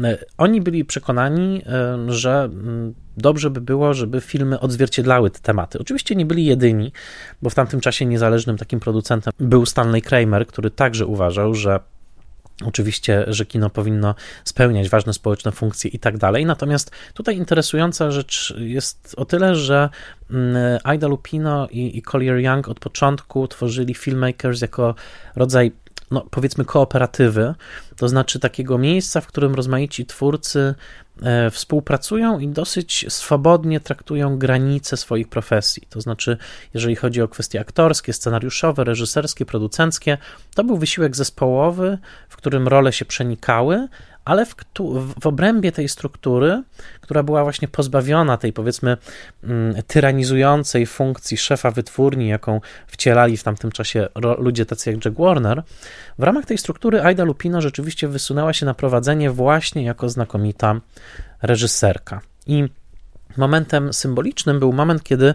E, oni byli przekonani, że mm, dobrze by było, żeby filmy odzwierciedlały te tematy. Oczywiście nie byli jedyni, bo w tamtym czasie niezależnym takim producentem był Stanley Kramer, który także uważał, że Oczywiście, że kino powinno spełniać ważne społeczne funkcje i tak dalej. Natomiast tutaj interesująca rzecz jest o tyle, że mm, Aida Lupino i, i Collier Young od początku tworzyli filmmakers jako rodzaj no, powiedzmy kooperatywy, to znaczy takiego miejsca, w którym rozmaici twórcy e, współpracują i dosyć swobodnie traktują granice swoich profesji. To znaczy, jeżeli chodzi o kwestie aktorskie, scenariuszowe, reżyserskie, producenckie, to był wysiłek zespołowy, w którym role się przenikały, ale w, w obrębie tej struktury, która była właśnie pozbawiona tej powiedzmy mm, tyranizującej funkcji szefa wytwórni, jaką wcielali w tamtym czasie ludzie tacy jak Jack Warner, w ramach tej struktury Aida Lupino rzeczywiście wysunęła się na prowadzenie właśnie jako znakomita reżyserka. I momentem symbolicznym był moment, kiedy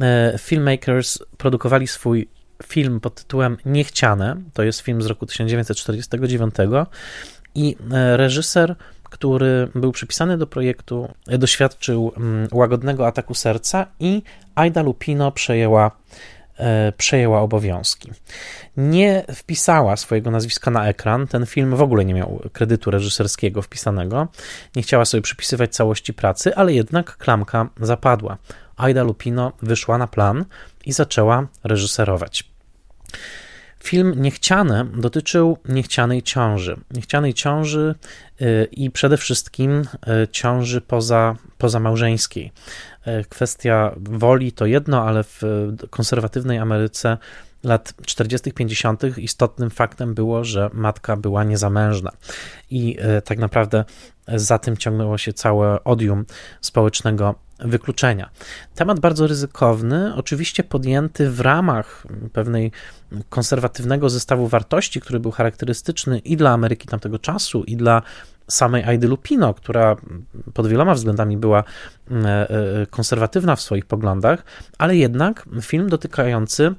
e, filmmakers produkowali swój film pod tytułem Niechciane. To jest film z roku 1949 i e, reżyser, który był przypisany do projektu, e, doświadczył łagodnego ataku serca i Aida Lupino przejęła, e, przejęła obowiązki. Nie wpisała swojego nazwiska na ekran. Ten film w ogóle nie miał kredytu reżyserskiego wpisanego. Nie chciała sobie przypisywać całości pracy, ale jednak klamka zapadła. Aida Lupino wyszła na plan i zaczęła reżyserować. Film Niechciane dotyczył niechcianej ciąży. Niechcianej ciąży y, i przede wszystkim y, ciąży poza, pozamałżeńskiej. Y, kwestia woli to jedno, ale w konserwatywnej Ameryce lat 40., 50. istotnym faktem było, że matka była niezamężna. I tak naprawdę za tym ciągnęło się całe odium społecznego wykluczenia. Temat bardzo ryzykowny, oczywiście podjęty w ramach pewnej konserwatywnego zestawu wartości, który był charakterystyczny i dla Ameryki tamtego czasu, i dla samej Aidy Lupino, która pod wieloma względami była e, e, konserwatywna w swoich poglądach, ale jednak film dotykający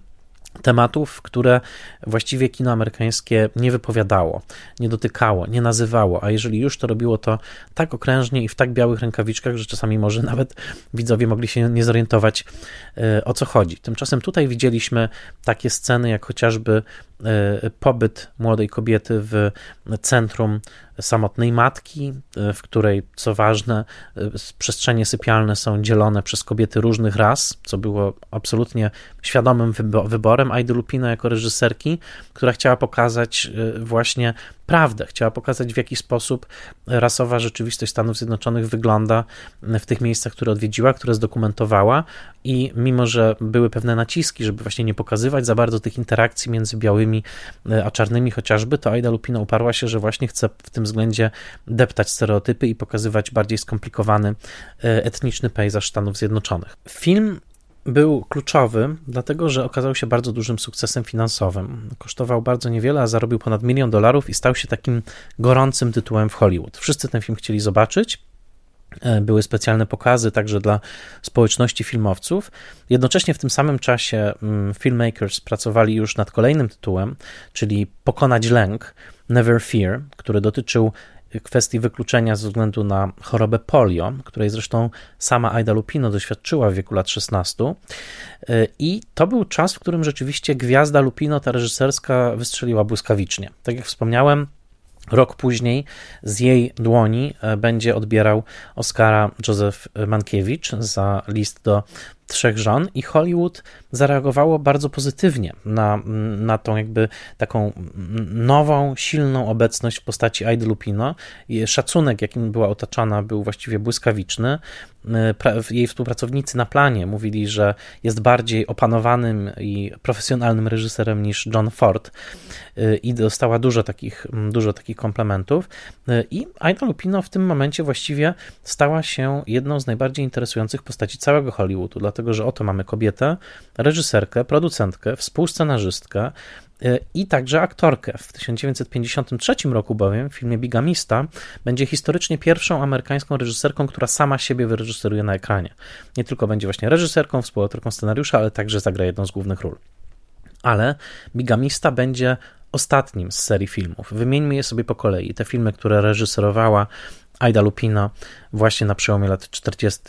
tematów, które właściwie kino amerykańskie nie wypowiadało, nie dotykało, nie nazywało, a jeżeli już to robiło to tak okrężnie i w tak białych rękawiczkach, że czasami może nawet widzowie mogli się nie zorientować e, o co chodzi. Tymczasem tutaj widzieliśmy takie sceny, jak chociażby e, pobyt młodej kobiety w centrum samotnej matki, e, w której, co ważne, e, przestrzenie sypialne są dzielone przez kobiety różnych ras, co było absolutnie świadomym wyborem Aidy Lupino jako reżyserki, która chciała pokazać e, właśnie prawdę, chciała pokazać w jaki sposób rasowa rzeczywistość Stanów Zjednoczonych wygląda w tych miejscach, które odwiedziła, które zdokumentowała. I mimo, że były pewne naciski, żeby właśnie nie pokazywać za bardzo tych interakcji między białymi a czarnymi chociażby, to Aida Lupino uparła się, że właśnie chce w tym względzie deptać stereotypy i pokazywać bardziej skomplikowany e, etniczny pejzaż Stanów Zjednoczonych. Film był kluczowy, dlatego że okazał się bardzo dużym sukcesem finansowym. Kosztował bardzo niewiele, a zarobił ponad milion dolarów i stał się takim gorącym tytułem w Hollywood. Wszyscy ten film chcieli zobaczyć. E, były specjalne pokazy także dla społeczności filmowców. Jednocześnie w tym samym czasie mm, filmmakers pracowali już nad kolejnym tytułem, czyli Pokonać lęk, Never Fear, który dotyczył kwestii wykluczenia ze względu na chorobę polio, której zresztą sama Aida Lupino doświadczyła w wieku lat 16. E, I to był czas, w którym rzeczywiście gwiazda Lupino, ta reżyserska, wystrzeliła błyskawicznie. Tak jak wspomniałem, Rok później z jej dłoni e, będzie odbierał Oscara Józef Mankiewicz za list do trzech żon i Hollywood zareagowało bardzo pozytywnie na, na tą jakby taką nową, silną obecność w postaci Aidy Lupino. Szacunek, jakim była otaczana, był właściwie błyskawiczny. Jej współpracownicy na planie mówili, że jest bardziej opanowanym i profesjonalnym reżyserem niż John Ford i dostała dużo takich, dużo takich komplementów. I Aida Lupino w tym momencie właściwie stała się jedną z najbardziej interesujących postaci całego Hollywoodu, dlatego dlatego że oto mamy kobietę, reżyserkę, producentkę, współscenarzystkę e, i także aktorkę. W 1953 roku bowiem w filmie Bigamista będzie historycznie pierwszą amerykańską reżyserką, która sama siebie wyreżyseruje na ekranie. Nie tylko będzie właśnie reżyserką, współautorką scenariusza, ale także zagra jedną z głównych ról. Ale Bigamista będzie ostatnim z serii filmów. Wymieńmy je sobie po kolei. Te filmy, które reżyserowała Aida Lupino właśnie na przełomie lat 40.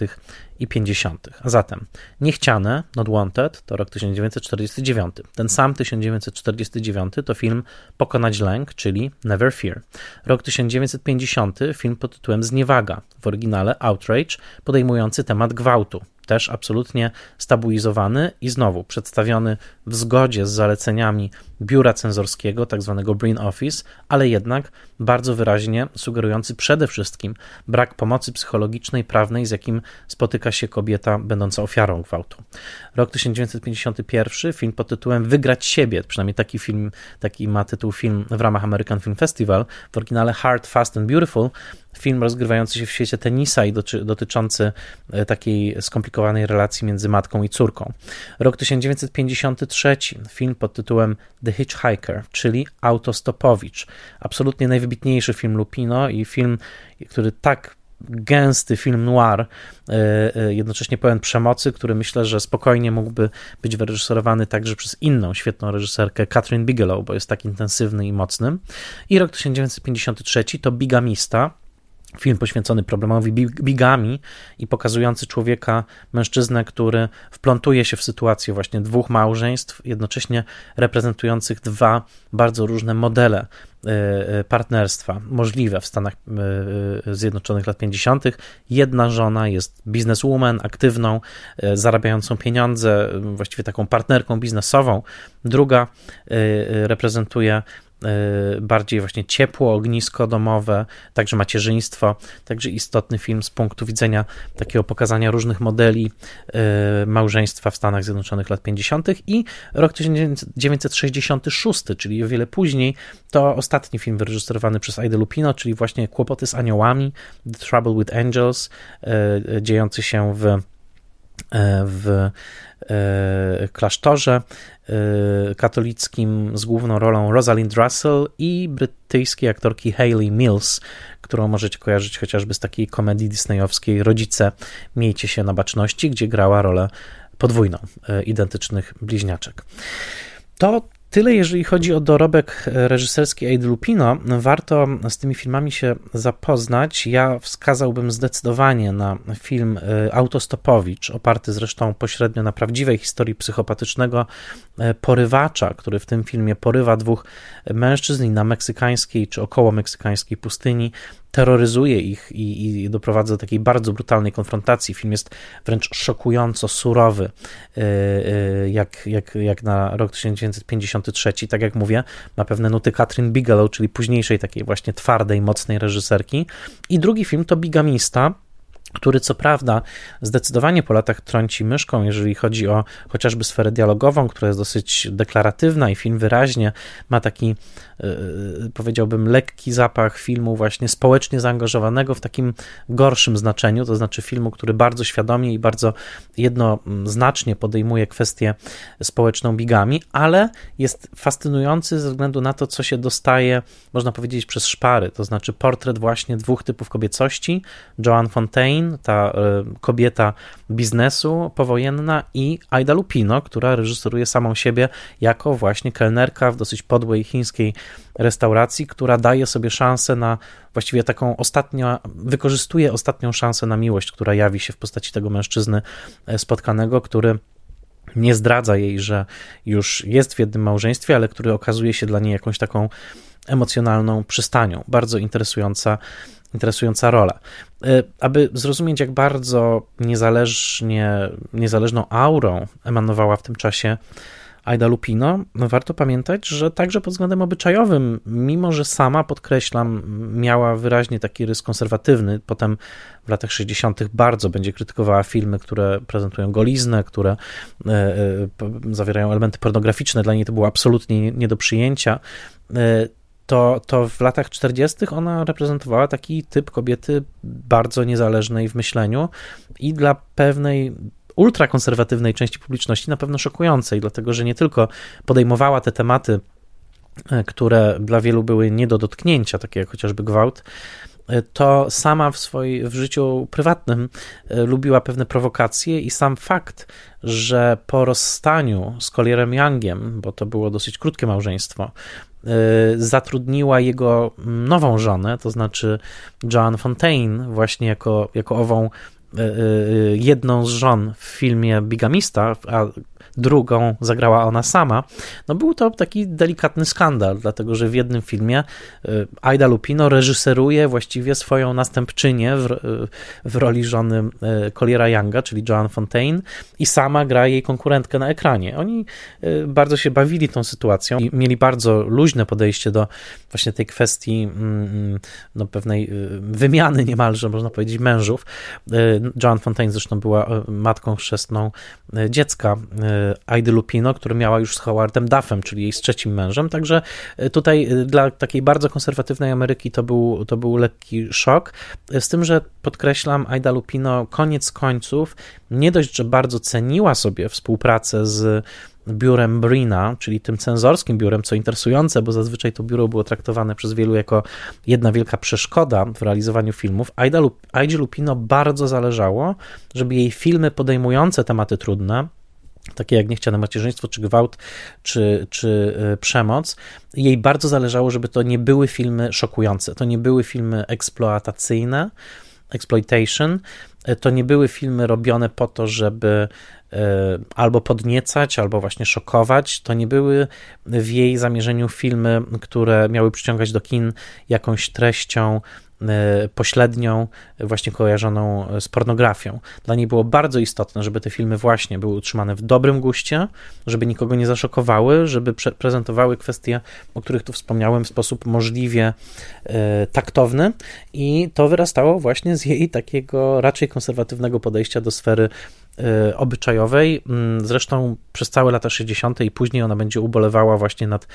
i 50. A zatem Niechciane, Not Wanted to rok 1949. Ten sam 1949 to film Pokonać lęk, czyli Never Fear. Rok 1950 film pod tytułem Zniewaga, w oryginale Outrage, podejmujący temat gwałtu też absolutnie stabilizowany i znowu przedstawiony w zgodzie z zaleceniami biura cenzorskiego, tak zwanego Office, ale jednak bardzo wyraźnie sugerujący przede wszystkim brak pomocy psychologicznej, prawnej, z jakim spotyka się kobieta będąca ofiarą gwałtu. Rok 1951, film pod tytułem Wygrać siebie, przynajmniej taki film, taki ma tytuł film w ramach American Film Festival, w oryginale Hard, Fast and Beautiful, film rozgrywający się w świecie tenisa i dotyczący e, takiej skomplikowanej relacji między matką i córką. Rok 1953, film pod tytułem The Hitchhiker, czyli Autostopowicz. Absolutnie najwybitniejszy film Lupino i film, który tak gęsty film noir, e, e, jednocześnie pełen przemocy, który myślę, że spokojnie mógłby być wyreżyserowany także przez inną świetną reżyserkę Catherine Bigelow, bo jest tak intensywny i mocny. I rok 1953 to Bigamista, film poświęcony problemowi bigami i pokazujący człowieka, mężczyznę, który wplątuje się w sytuację właśnie dwóch małżeństw, jednocześnie reprezentujących dwa bardzo różne modele e, e, partnerstwa możliwe w Stanach e, Zjednoczonych lat 50. Jedna żona jest bizneswoman, aktywną, zarabiającą pieniądze, właściwie taką partnerką biznesową. Druga reprezentuje bardziej właśnie ciepło, ognisko domowe, także macierzyństwo, także istotny film z punktu widzenia takiego pokazania różnych modeli y, małżeństwa w Stanach Zjednoczonych lat 50. i rok 1966, czyli o wiele później, to ostatni film wyreżyserowany przez Aida Lupino, czyli właśnie Kłopoty z aniołami, The Trouble with Angels, y, dziejący się w w E, klasztorze e, katolickim z główną rolą Rosalind Russell i brytyjskiej aktorki Hayley Mills, którą możecie kojarzyć chociażby z takiej komedii disneyowskiej Rodzice, miejcie się na baczności, gdzie grała rolę podwójną e, identycznych bliźniaczek. To Tyle, jeżeli chodzi o dorobek reżyserski Aid Lupino. Warto z tymi filmami się zapoznać. Ja wskazałbym zdecydowanie na film e, Autostopowicz, oparty zresztą pośrednio na prawdziwej historii psychopatycznego e, porywacza, który w tym filmie porywa dwóch mężczyzn na meksykańskiej czy około meksykańskiej pustyni terroryzuje ich i, i doprowadza do takiej bardzo brutalnej konfrontacji. Film jest wręcz szokująco surowy, e, e, jak, jak, jak na rok 1953. Tak jak mówię, ma pewne nuty Katrin Bigelow, czyli późniejszej takiej właśnie twardej, mocnej reżyserki. I drugi film to Bigamista, który co prawda zdecydowanie po latach trąci myszką, jeżeli chodzi o chociażby sferę dialogową, która jest dosyć deklaratywna i film wyraźnie ma taki Y, powiedziałbym, lekki zapach filmu właśnie społecznie zaangażowanego w takim gorszym znaczeniu, to znaczy filmu, który bardzo świadomie i bardzo jednoznacznie podejmuje kwestię społeczną bigami, ale jest fascynujący ze względu na to, co się dostaje, można powiedzieć, przez szpary, to znaczy portret właśnie dwóch typów kobiecości, Joan Fontaine, ta y, kobieta biznesu powojenna i Aida Lupino, która reżyseruje samą siebie jako właśnie kelnerka w dosyć podłej chińskiej restauracji, która daje sobie szansę na właściwie taką ostatnią, wykorzystuje ostatnią szansę na miłość, która jawi się w postaci tego mężczyzny e, spotkanego, który nie zdradza jej, że już jest w jednym małżeństwie, ale który okazuje się dla niej jakąś taką emocjonalną przystanią. Bardzo interesująca, interesująca rola. E, aby zrozumieć, jak bardzo niezależnie, niezależną aurą emanowała w tym czasie Aida Lupino, warto pamiętać, że także pod względem obyczajowym, mimo że sama, podkreślam, miała wyraźnie taki rys konserwatywny, potem w latach 60. bardzo będzie krytykowała filmy, które prezentują goliznę, które e, e, zawierają elementy pornograficzne, dla niej to było absolutnie nie do przyjęcia to, to w latach 40. ona reprezentowała taki typ kobiety bardzo niezależnej w myśleniu i dla pewnej ultrakonserwatywnej części publiczności na pewno szokującej, dlatego że nie tylko podejmowała te tematy, e, które dla wielu były nie do dotknięcia, takie jak chociażby gwałt, e, to sama w swoim w życiu prywatnym e, lubiła pewne prowokacje i sam fakt, że po rozstaniu z Collierem Youngiem, bo to było dosyć krótkie małżeństwo, zatrudniła jego nową żonę, to znaczy Joan Fontaine, właśnie jako, jako ową E, e, jedną z żon w filmie Bigamista, a drugą zagrała ona sama, no był to taki delikatny skandal, dlatego że w jednym filmie e, Aida Lupino reżyseruje właściwie swoją następczynię w, w roli żony Colliera Younga, czyli Joan Fontaine i sama gra jej konkurentkę na ekranie. Oni bardzo się bawili tą sytuacją i mieli bardzo luźne podejście do właśnie tej kwestii mm, mm, no, pewnej wymiany niemalże, można powiedzieć, mężów. Joan Fontaine zresztą była matką chrzestną dziecka Aidy Lupino, która miała już z Howardem Duffem, czyli jej z trzecim mężem, także tutaj dla takiej bardzo konserwatywnej Ameryki to był, to był lekki szok, z tym, że podkreślam, Aida Lupino koniec końców nie dość, że bardzo ceniła sobie współpracę z biurem Brina, czyli tym cenzorskim biurem, co interesujące, bo zazwyczaj to biuro było traktowane przez wielu jako jedna wielka przeszkoda w realizowaniu filmów. Aidzie Lupino bardzo zależało, żeby jej filmy podejmujące tematy trudne, takie jak niechciane macierzyństwo, czy gwałt, czy, czy przemoc, jej bardzo zależało, żeby to nie były filmy szokujące, to nie były filmy eksploatacyjne, exploitation, to nie były filmy robione po to, żeby E, albo podniecać, albo właśnie szokować. To nie były w jej zamierzeniu filmy, które miały przyciągać do kin jakąś treścią e, pośrednią, właśnie kojarzoną z pornografią. Dla niej było bardzo istotne, żeby te filmy właśnie były utrzymane w dobrym guście, żeby nikogo nie zaszokowały, żeby prezentowały kwestie, o których tu wspomniałem, w sposób możliwie e, taktowny i to wyrastało właśnie z jej takiego raczej konserwatywnego podejścia do sfery obyczajowej. Mm, zresztą przez całe lata 60. i później ona będzie ubolewała właśnie nad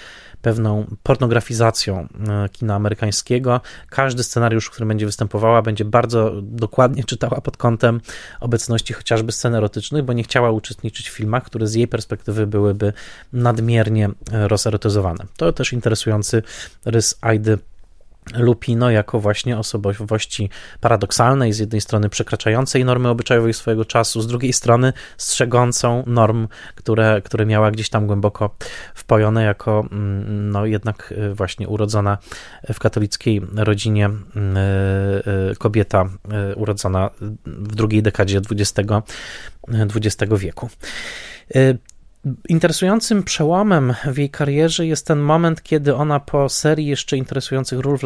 pewną pornografizacją y, kina amerykańskiego. Każdy scenariusz, w którym będzie występowała, będzie bardzo dokładnie czytała pod kątem obecności chociażby scen erotycznych, bo nie chciała uczestniczyć w filmach, które z jej perspektywy byłyby nadmiernie y, rozerotyzowane. To też interesujący rys Aidy Lupino jako właśnie osobowości paradoksalnej, z jednej strony przekraczającej normy obyczajowej swojego czasu, z drugiej strony strzegącą norm, które, które miała gdzieś tam głęboko wpojone jako mm, no jednak y, właśnie urodzona w katolickiej rodzinie y, y, kobieta urodzona w drugiej dekadzie XX, XX wieku. Interesującym przełomem w jej karierze jest ten moment, kiedy ona po serii jeszcze interesujących ról w,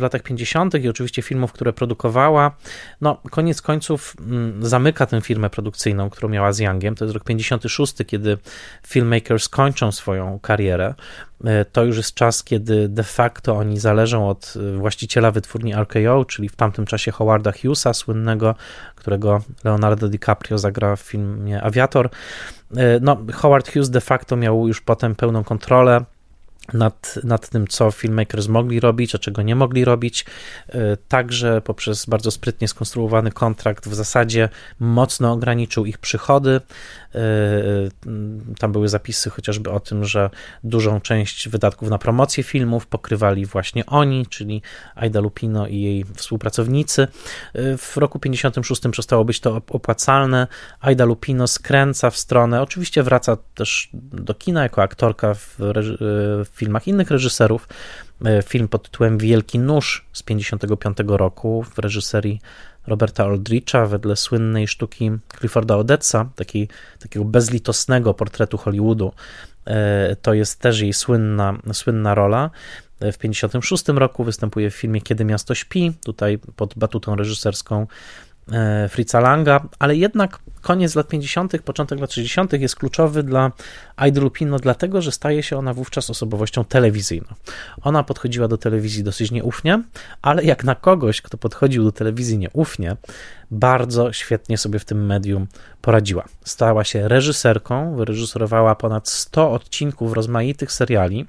latach 50. i oczywiście filmów, które produkowała, no koniec końców mm, zamyka tę firmę produkcyjną, którą miała z Youngiem. To jest rok 56, kiedy filmmakers kończą swoją karierę. E, to już jest czas, kiedy de facto oni zależą od e, właściciela wytwórni RKO, czyli w tamtym czasie Howarda Hughesa, słynnego, którego Leonardo DiCaprio zagra w filmie Aviator. E, no, Howard Hughes de facto miał już potem pełną kontrolę nad, nad tym, co filmmakers mogli robić, a czego nie mogli robić. Także poprzez bardzo sprytnie skonstruowany kontrakt w zasadzie mocno ograniczył ich przychody. E, tam były zapisy chociażby o tym, że dużą część wydatków na promocję filmów pokrywali właśnie oni, czyli Aida Lupino i jej współpracownicy. E, w roku 56 przestało być to opłacalne. Aida Lupino skręca w stronę, oczywiście wraca też do kina jako aktorka w, w filmach innych reżyserów. E, film pod tytułem Wielki Nóż z 1955 roku w reżyserii Roberta Aldricha wedle słynnej sztuki Clifforda Odetsa, taki, takiego bezlitosnego portretu Hollywoodu. E, to jest też jej słynna, słynna rola. E, w 1956 roku występuje w filmie Kiedy miasto śpi, tutaj pod batutą reżyserską Fritza Langa, ale jednak koniec lat 50., początek lat 60. jest kluczowy dla Aidy Lupino, dlatego że staje się ona wówczas osobowością telewizyjną. Ona podchodziła do telewizji dosyć nieufnie, ale jak na kogoś, kto podchodził do telewizji nieufnie, bardzo świetnie sobie w tym medium poradziła. Stała się reżyserką, wyreżyserowała ponad 100 odcinków rozmaitych seriali,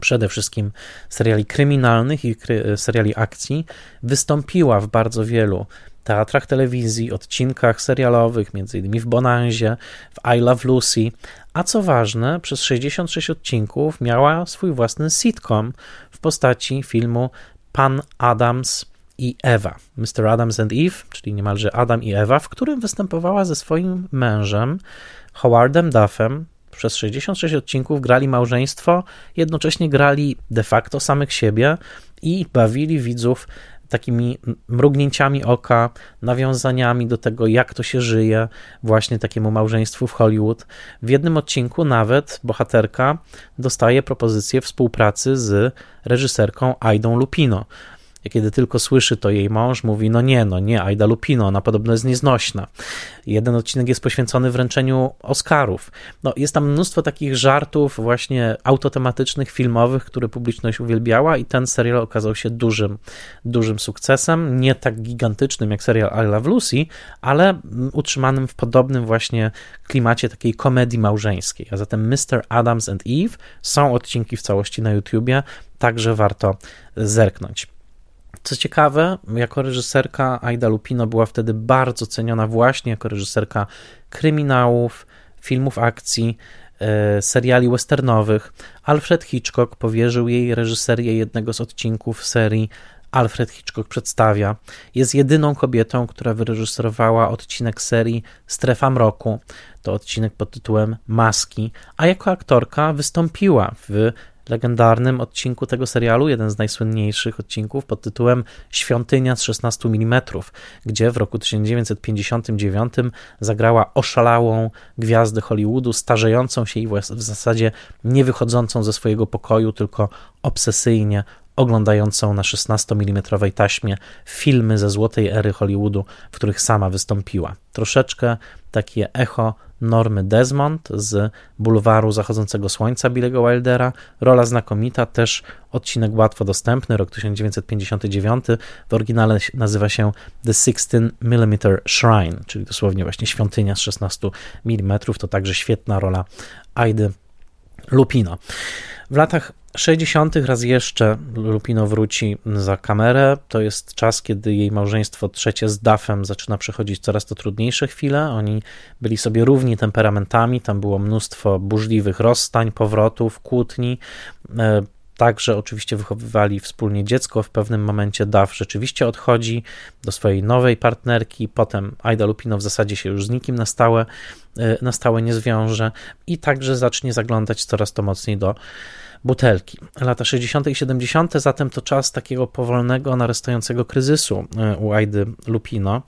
przede wszystkim seriali kryminalnych i seriali akcji. Wystąpiła w bardzo wielu teatrach telewizji, odcinkach serialowych, m.in. w Bonanzie, w I Love Lucy, a co ważne, przez 66 odcinków miała swój własny sitcom w postaci filmu Pan Adams i Ewa, Mr. Adams and Eve, czyli niemalże Adam i Ewa, w którym występowała ze swoim mężem, Howardem Duffem. Przez 66 odcinków grali małżeństwo, jednocześnie grali de facto samych siebie i bawili widzów takimi mrugnięciami oka, nawiązaniami do tego, jak to się żyje, właśnie takiemu małżeństwu w Hollywood. W jednym odcinku nawet bohaterka dostaje propozycję współpracy z reżyserką Aidą Lupino kiedy tylko słyszy to jej mąż, mówi: No nie, no nie, Aida Lupino, ona podobno jest nieznośna. Jeden odcinek jest poświęcony wręczeniu Oscarów. No, jest tam mnóstwo takich żartów, właśnie autotematycznych, filmowych, które publiczność uwielbiała, i ten serial okazał się dużym, dużym sukcesem. Nie tak gigantycznym jak serial I Love Lucy, ale utrzymanym w podobnym właśnie klimacie takiej komedii małżeńskiej. A zatem Mr. Adams and Eve są odcinki w całości na YouTubie, także warto zerknąć. Co ciekawe, jako reżyserka Aida Lupino była wtedy bardzo ceniona właśnie jako reżyserka kryminałów, filmów akcji, e, seriali westernowych. Alfred Hitchcock powierzył jej reżyserię jednego z odcinków serii Alfred Hitchcock przedstawia. Jest jedyną kobietą, która wyreżyserowała odcinek serii Strefa Mroku. To odcinek pod tytułem Maski, a jako aktorka wystąpiła w legendarnym odcinku tego serialu, jeden z najsłynniejszych odcinków pod tytułem Świątynia z 16 mm, gdzie w roku 1959 zagrała oszalałą gwiazdę Hollywoodu, starzejącą się i w zasadzie nie wychodzącą ze swojego pokoju, tylko obsesyjnie oglądającą na 16 mm taśmie filmy ze złotej ery Hollywoodu, w których sama wystąpiła. Troszeczkę takie echo Normy Desmond z Bulwaru Zachodzącego Słońca Billego Wildera. Rola znakomita, też odcinek łatwo dostępny, rok 1959. W oryginale nazywa się The 16 mm Shrine, czyli dosłownie właśnie świątynia z 16 mm. To także świetna rola Aidy Lupino. W latach 60. raz jeszcze Lupino wróci za kamerę. To jest czas, kiedy jej małżeństwo trzecie z Duffem zaczyna przechodzić coraz to trudniejsze chwile. Oni byli sobie równi temperamentami, tam było mnóstwo burzliwych rozstań, powrotów, kłótni. E, także oczywiście wychowywali wspólnie dziecko. W pewnym momencie Duff rzeczywiście odchodzi do swojej nowej partnerki. Potem Aida Lupino w zasadzie się już z nikim na stałe, e, na stałe nie zwiąże i także zacznie zaglądać coraz to mocniej do butelki. Lata 60. i 70. zatem to czas takiego powolnego, narastającego kryzysu e, u Aidy Lupino.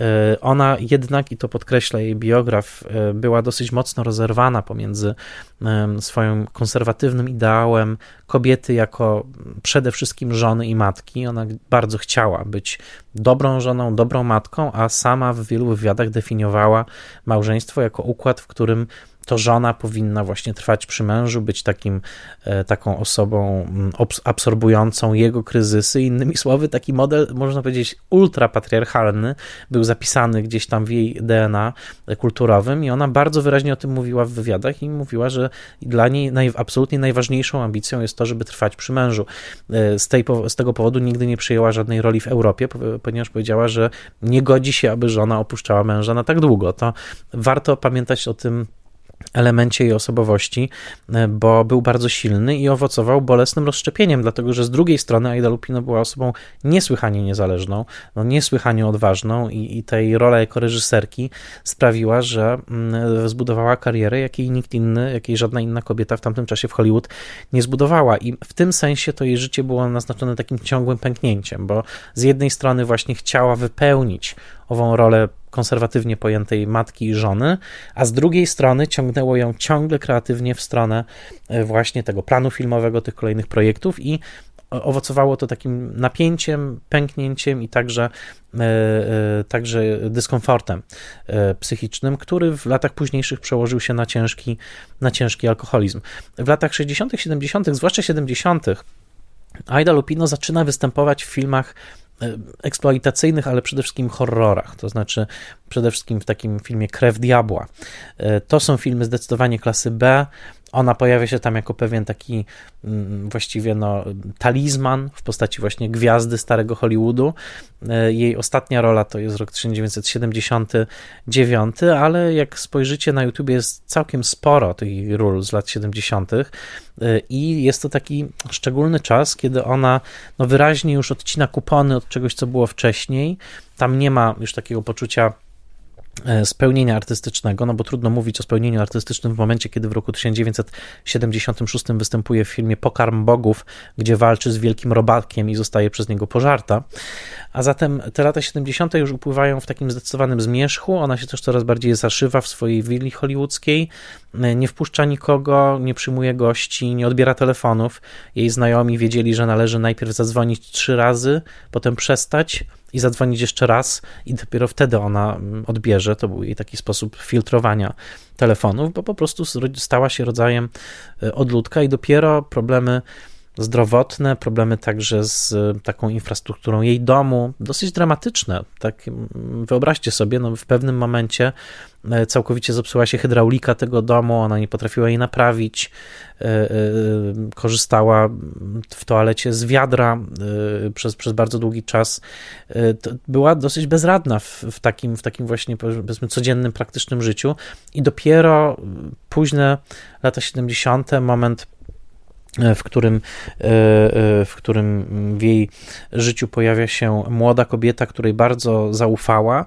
E, ona jednak, i to podkreśla jej biograf, e, była dosyć mocno rozerwana pomiędzy swoim konserwatywnym ideałem kobiety jako przede wszystkim żony i matki. Ona bardzo chciała być dobrą żoną, dobrą matką, a sama w wielu wywiadach definiowała małżeństwo jako układ, w którym to żona powinna właśnie trwać przy mężu, być takim, e, taką osobą mm, absorbującą jego kryzysy. Innymi słowy, taki model, można powiedzieć, ultrapatriarchalny był zapisany gdzieś tam w jej DNA kulturowym i ona bardzo wyraźnie o tym mówiła w wywiadach i mówiła, że dla niej naj, absolutnie najważniejszą ambicją jest to, żeby trwać przy mężu. E, z, tej, z tego powodu nigdy nie przyjęła żadnej roli w Europie, ponieważ powiedziała, że nie godzi się, aby żona opuszczała męża na tak długo. To warto pamiętać o tym, elemencie jej osobowości, e, bo był bardzo silny i owocował bolesnym rozszczepieniem, dlatego że z drugiej strony Aida Lupino była osobą niesłychanie niezależną, no niesłychanie odważną i, i tej rola jako reżyserki sprawiła, że mm, zbudowała karierę, jakiej nikt inny, jakiej żadna inna kobieta w tamtym czasie w Hollywood nie zbudowała. I w tym sensie to jej życie było naznaczone takim ciągłym pęknięciem, bo z jednej strony właśnie chciała wypełnić ową rolę konserwatywnie pojętej matki i żony, a z drugiej strony ciągnęło ją ciągle kreatywnie w stronę e, właśnie tego planu filmowego, tych kolejnych projektów i owocowało to takim napięciem, pęknięciem i także, e, e, także dyskomfortem psychicznym, który w latach późniejszych przełożył się na ciężki, na ciężki alkoholizm. W latach 60., 70., zwłaszcza 70., Aida Lupino zaczyna występować w filmach eksploitacyjnych, ale przede wszystkim horrorach, to znaczy przede wszystkim w takim filmie Krew Diabła. E, to są filmy zdecydowanie klasy B, ona pojawia się tam jako pewien taki mm, właściwie no, talizman w postaci właśnie gwiazdy starego Hollywoodu. E, jej ostatnia rola to jest rok 1979, ale jak spojrzycie na YouTube jest całkiem sporo tych ról z lat 70. E, i jest to taki szczególny czas, kiedy ona no, wyraźnie już odcina kupony od czegoś, co było wcześniej. Tam nie ma już takiego poczucia spełnienia artystycznego, no bo trudno mówić o spełnieniu artystycznym w momencie, kiedy w roku 1976 występuje w filmie Pokarm Bogów, gdzie walczy z wielkim robakiem i zostaje przez niego pożarta. A zatem te lata 70. już upływają w takim zdecydowanym zmierzchu. Ona się też coraz bardziej zaszywa w swojej willi hollywoodzkiej. Nie wpuszcza nikogo, nie przyjmuje gości, nie odbiera telefonów. Jej znajomi wiedzieli, że należy najpierw zadzwonić trzy razy, potem przestać i zadzwonić jeszcze raz, i dopiero wtedy ona mm, odbierze. To był jej taki sposób filtrowania telefonów, bo po prostu stała się rodzajem e, odludka, i dopiero problemy zdrowotne, problemy także z e, taką infrastrukturą jej domu, dosyć dramatyczne. Tak, wyobraźcie sobie, no w pewnym momencie e, całkowicie zepsuła się hydraulika tego domu, ona nie potrafiła jej naprawić, e, korzystała w toalecie z wiadra przez, przez bardzo długi czas. Była dosyć bezradna w, w, takim, w takim właśnie powiedzmy codziennym, praktycznym życiu i dopiero późne lata 70., moment w którym, w którym w jej życiu pojawia się młoda kobieta, której bardzo zaufała,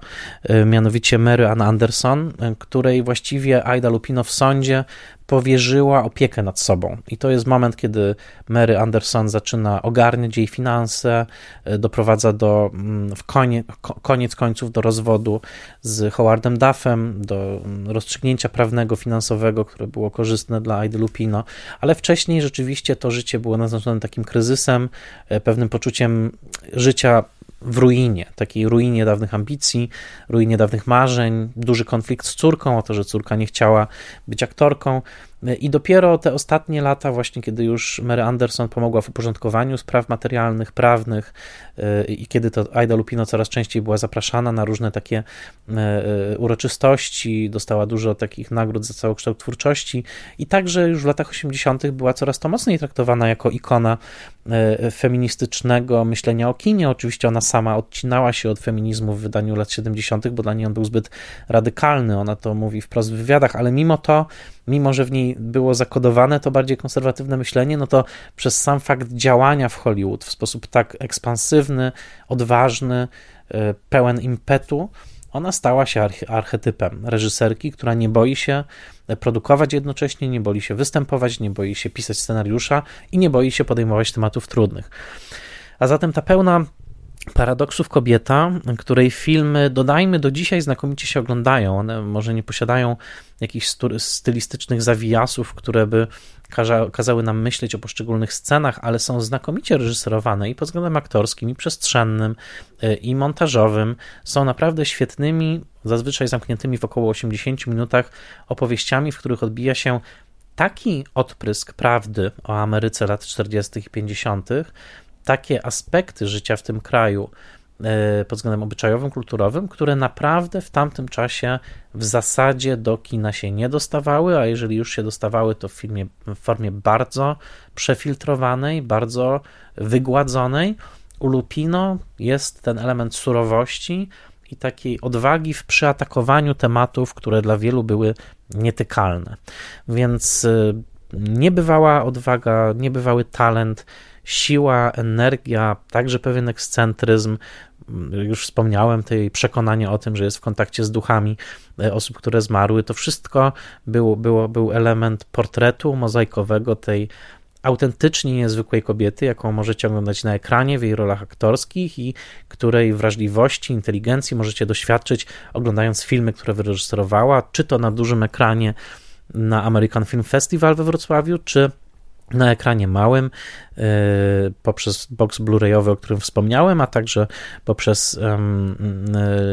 mianowicie Mary Ann Anderson, której właściwie Aida Lupino w sądzie powierzyła opiekę nad sobą. I to jest moment, kiedy Mary Anderson zaczyna ogarniać jej finanse, e, doprowadza do mm, w konie, koniec końców do rozwodu z Howardem Duffem, do mm, rozstrzygnięcia prawnego, finansowego, które było korzystne dla Aidy Lupino, ale wcześniej rzeczywiście to życie było naznaczone takim kryzysem, e, pewnym poczuciem życia w ruinie, takiej ruinie dawnych ambicji, ruinie dawnych marzeń, duży konflikt z córką, o to, że córka nie chciała być aktorką. I dopiero te ostatnie lata, właśnie kiedy już Mary Anderson pomogła w uporządkowaniu spraw materialnych, prawnych y, i kiedy to Aida Lupino coraz częściej była zapraszana na różne takie y, uroczystości, dostała dużo takich nagród za całokształt twórczości i także już w latach 80. była coraz to mocniej traktowana jako ikona feministycznego myślenia o kinie. Oczywiście ona sama odcinała się od feminizmu w wydaniu lat 70., bo dla niej on był zbyt radykalny. Ona to mówi wprost w wywiadach, ale mimo to mimo że w niej było zakodowane to bardziej konserwatywne myślenie, no to przez sam fakt działania w Hollywood w sposób tak ekspansywny, odważny, e, pełen impetu, ona stała się archetypem reżyserki, która nie boi się produkować jednocześnie, nie boi się występować, nie boi się pisać scenariusza i nie boi się podejmować tematów trudnych. A zatem ta pełna paradoksów kobieta, której filmy, dodajmy, do dzisiaj znakomicie się oglądają. One może nie posiadają jakichś stylistycznych zawijasów, które by kazały nam myśleć o poszczególnych scenach, ale są znakomicie reżyserowane i pod względem aktorskim, i przestrzennym, y, i montażowym. Są naprawdę świetnymi, zazwyczaj zamkniętymi w około 80 minutach opowieściami, w których odbija się taki odprysk prawdy o Ameryce lat 40. i 50., takie aspekty życia w tym kraju e, pod względem obyczajowym, kulturowym, które naprawdę w tamtym czasie w zasadzie do kina się nie dostawały, a jeżeli już się dostawały, to w, filmie, w formie bardzo przefiltrowanej, bardzo wygładzonej. U Lupino jest ten element surowości i takiej odwagi w przyatakowaniu tematów, które dla wielu były nietykalne. Więc e, niebywała odwaga, niebywały talent, siła, energia, także pewien ekscentryzm. Już wspomniałem, tej przekonanie o tym, że jest w kontakcie z duchami e, osób, które zmarły. To wszystko było, było, był element portretu mozaikowego tej autentycznie niezwykłej kobiety, jaką możecie oglądać na ekranie w jej rolach aktorskich i której wrażliwości, inteligencji możecie doświadczyć oglądając filmy, które wyreżyserowała, czy to na dużym ekranie na American Film Festival we Wrocławiu, czy na ekranie małym e, poprzez box Blu-rayowy, o którym wspomniałem, a także poprzez e,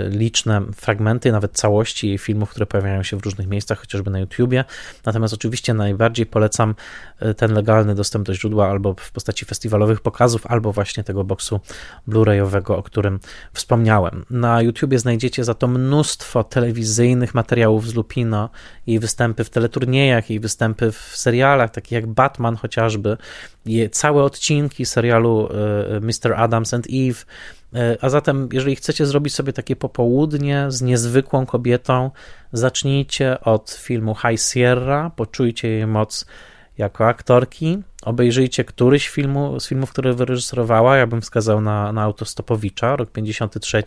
liczne fragmenty, nawet całości filmów, które pojawiają się w różnych miejscach, chociażby na YouTubie. Natomiast oczywiście najbardziej polecam e, ten legalny dostęp do źródła albo w postaci festiwalowych pokazów, albo właśnie tego boxu Blu-rayowego, o którym wspomniałem. Na YouTubie znajdziecie za to mnóstwo telewizyjnych materiałów z Lupino, jej występy w teleturniejach, jej występy w serialach, takich jak Batman chociażby, całe odcinki serialu e, Mr. Adams and Eve. E, a zatem, jeżeli chcecie zrobić sobie takie popołudnie z niezwykłą kobietą, zacznijcie od filmu High Sierra, poczujcie jej moc jako aktorki. Obejrzyjcie któryś filmu, z filmów, które wyreżyserowała. Ja bym wskazał na, na Autostopowicza, rok 53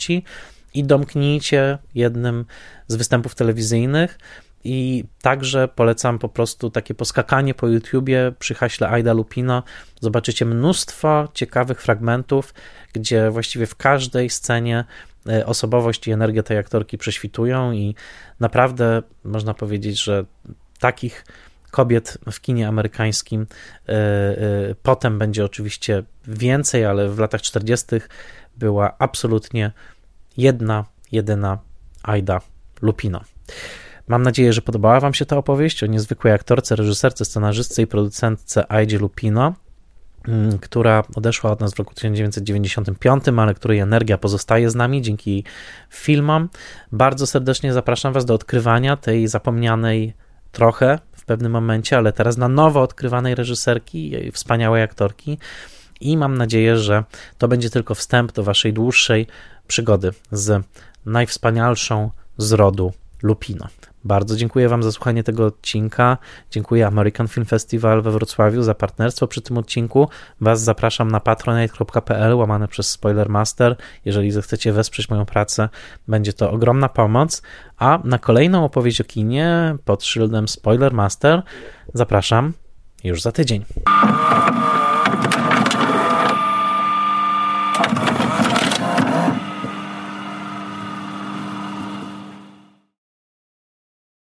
i domknijcie jednym z występów telewizyjnych i także polecam po prostu takie poskakanie po YouTubie przy haśle Aida Lupino. Zobaczycie mnóstwo ciekawych fragmentów, gdzie właściwie w każdej scenie e, osobowość i energia tej aktorki prześwitują i naprawdę można powiedzieć, że takich kobiet w kinie amerykańskim e, e, potem będzie oczywiście więcej, ale w latach 40. była absolutnie jedna, jedyna Aida Lupino. Mam nadzieję, że podobała Wam się ta opowieść o niezwykłej aktorce, reżyserce, scenarzystce i producentce Aidzie Lupino, mm, która odeszła od nas w roku 1995, ale której energia pozostaje z nami dzięki filmom. Bardzo serdecznie zapraszam Was do odkrywania tej zapomnianej trochę w pewnym momencie, ale teraz na nowo odkrywanej reżyserki, wspaniałej aktorki. I mam nadzieję, że to będzie tylko wstęp do Waszej dłuższej przygody z najwspanialszą z rodu Lupino. Bardzo dziękuję Wam za słuchanie tego odcinka. Dziękuję American Film Festival we Wrocławiu za partnerstwo przy tym odcinku. Was zapraszam na patronite.pl łamane przez Spoilermaster. Jeżeli zechcecie wesprzeć moją pracę, będzie to ogromna pomoc. A na kolejną opowieść o kinie pod szyldem Spoilermaster zapraszam już za tydzień.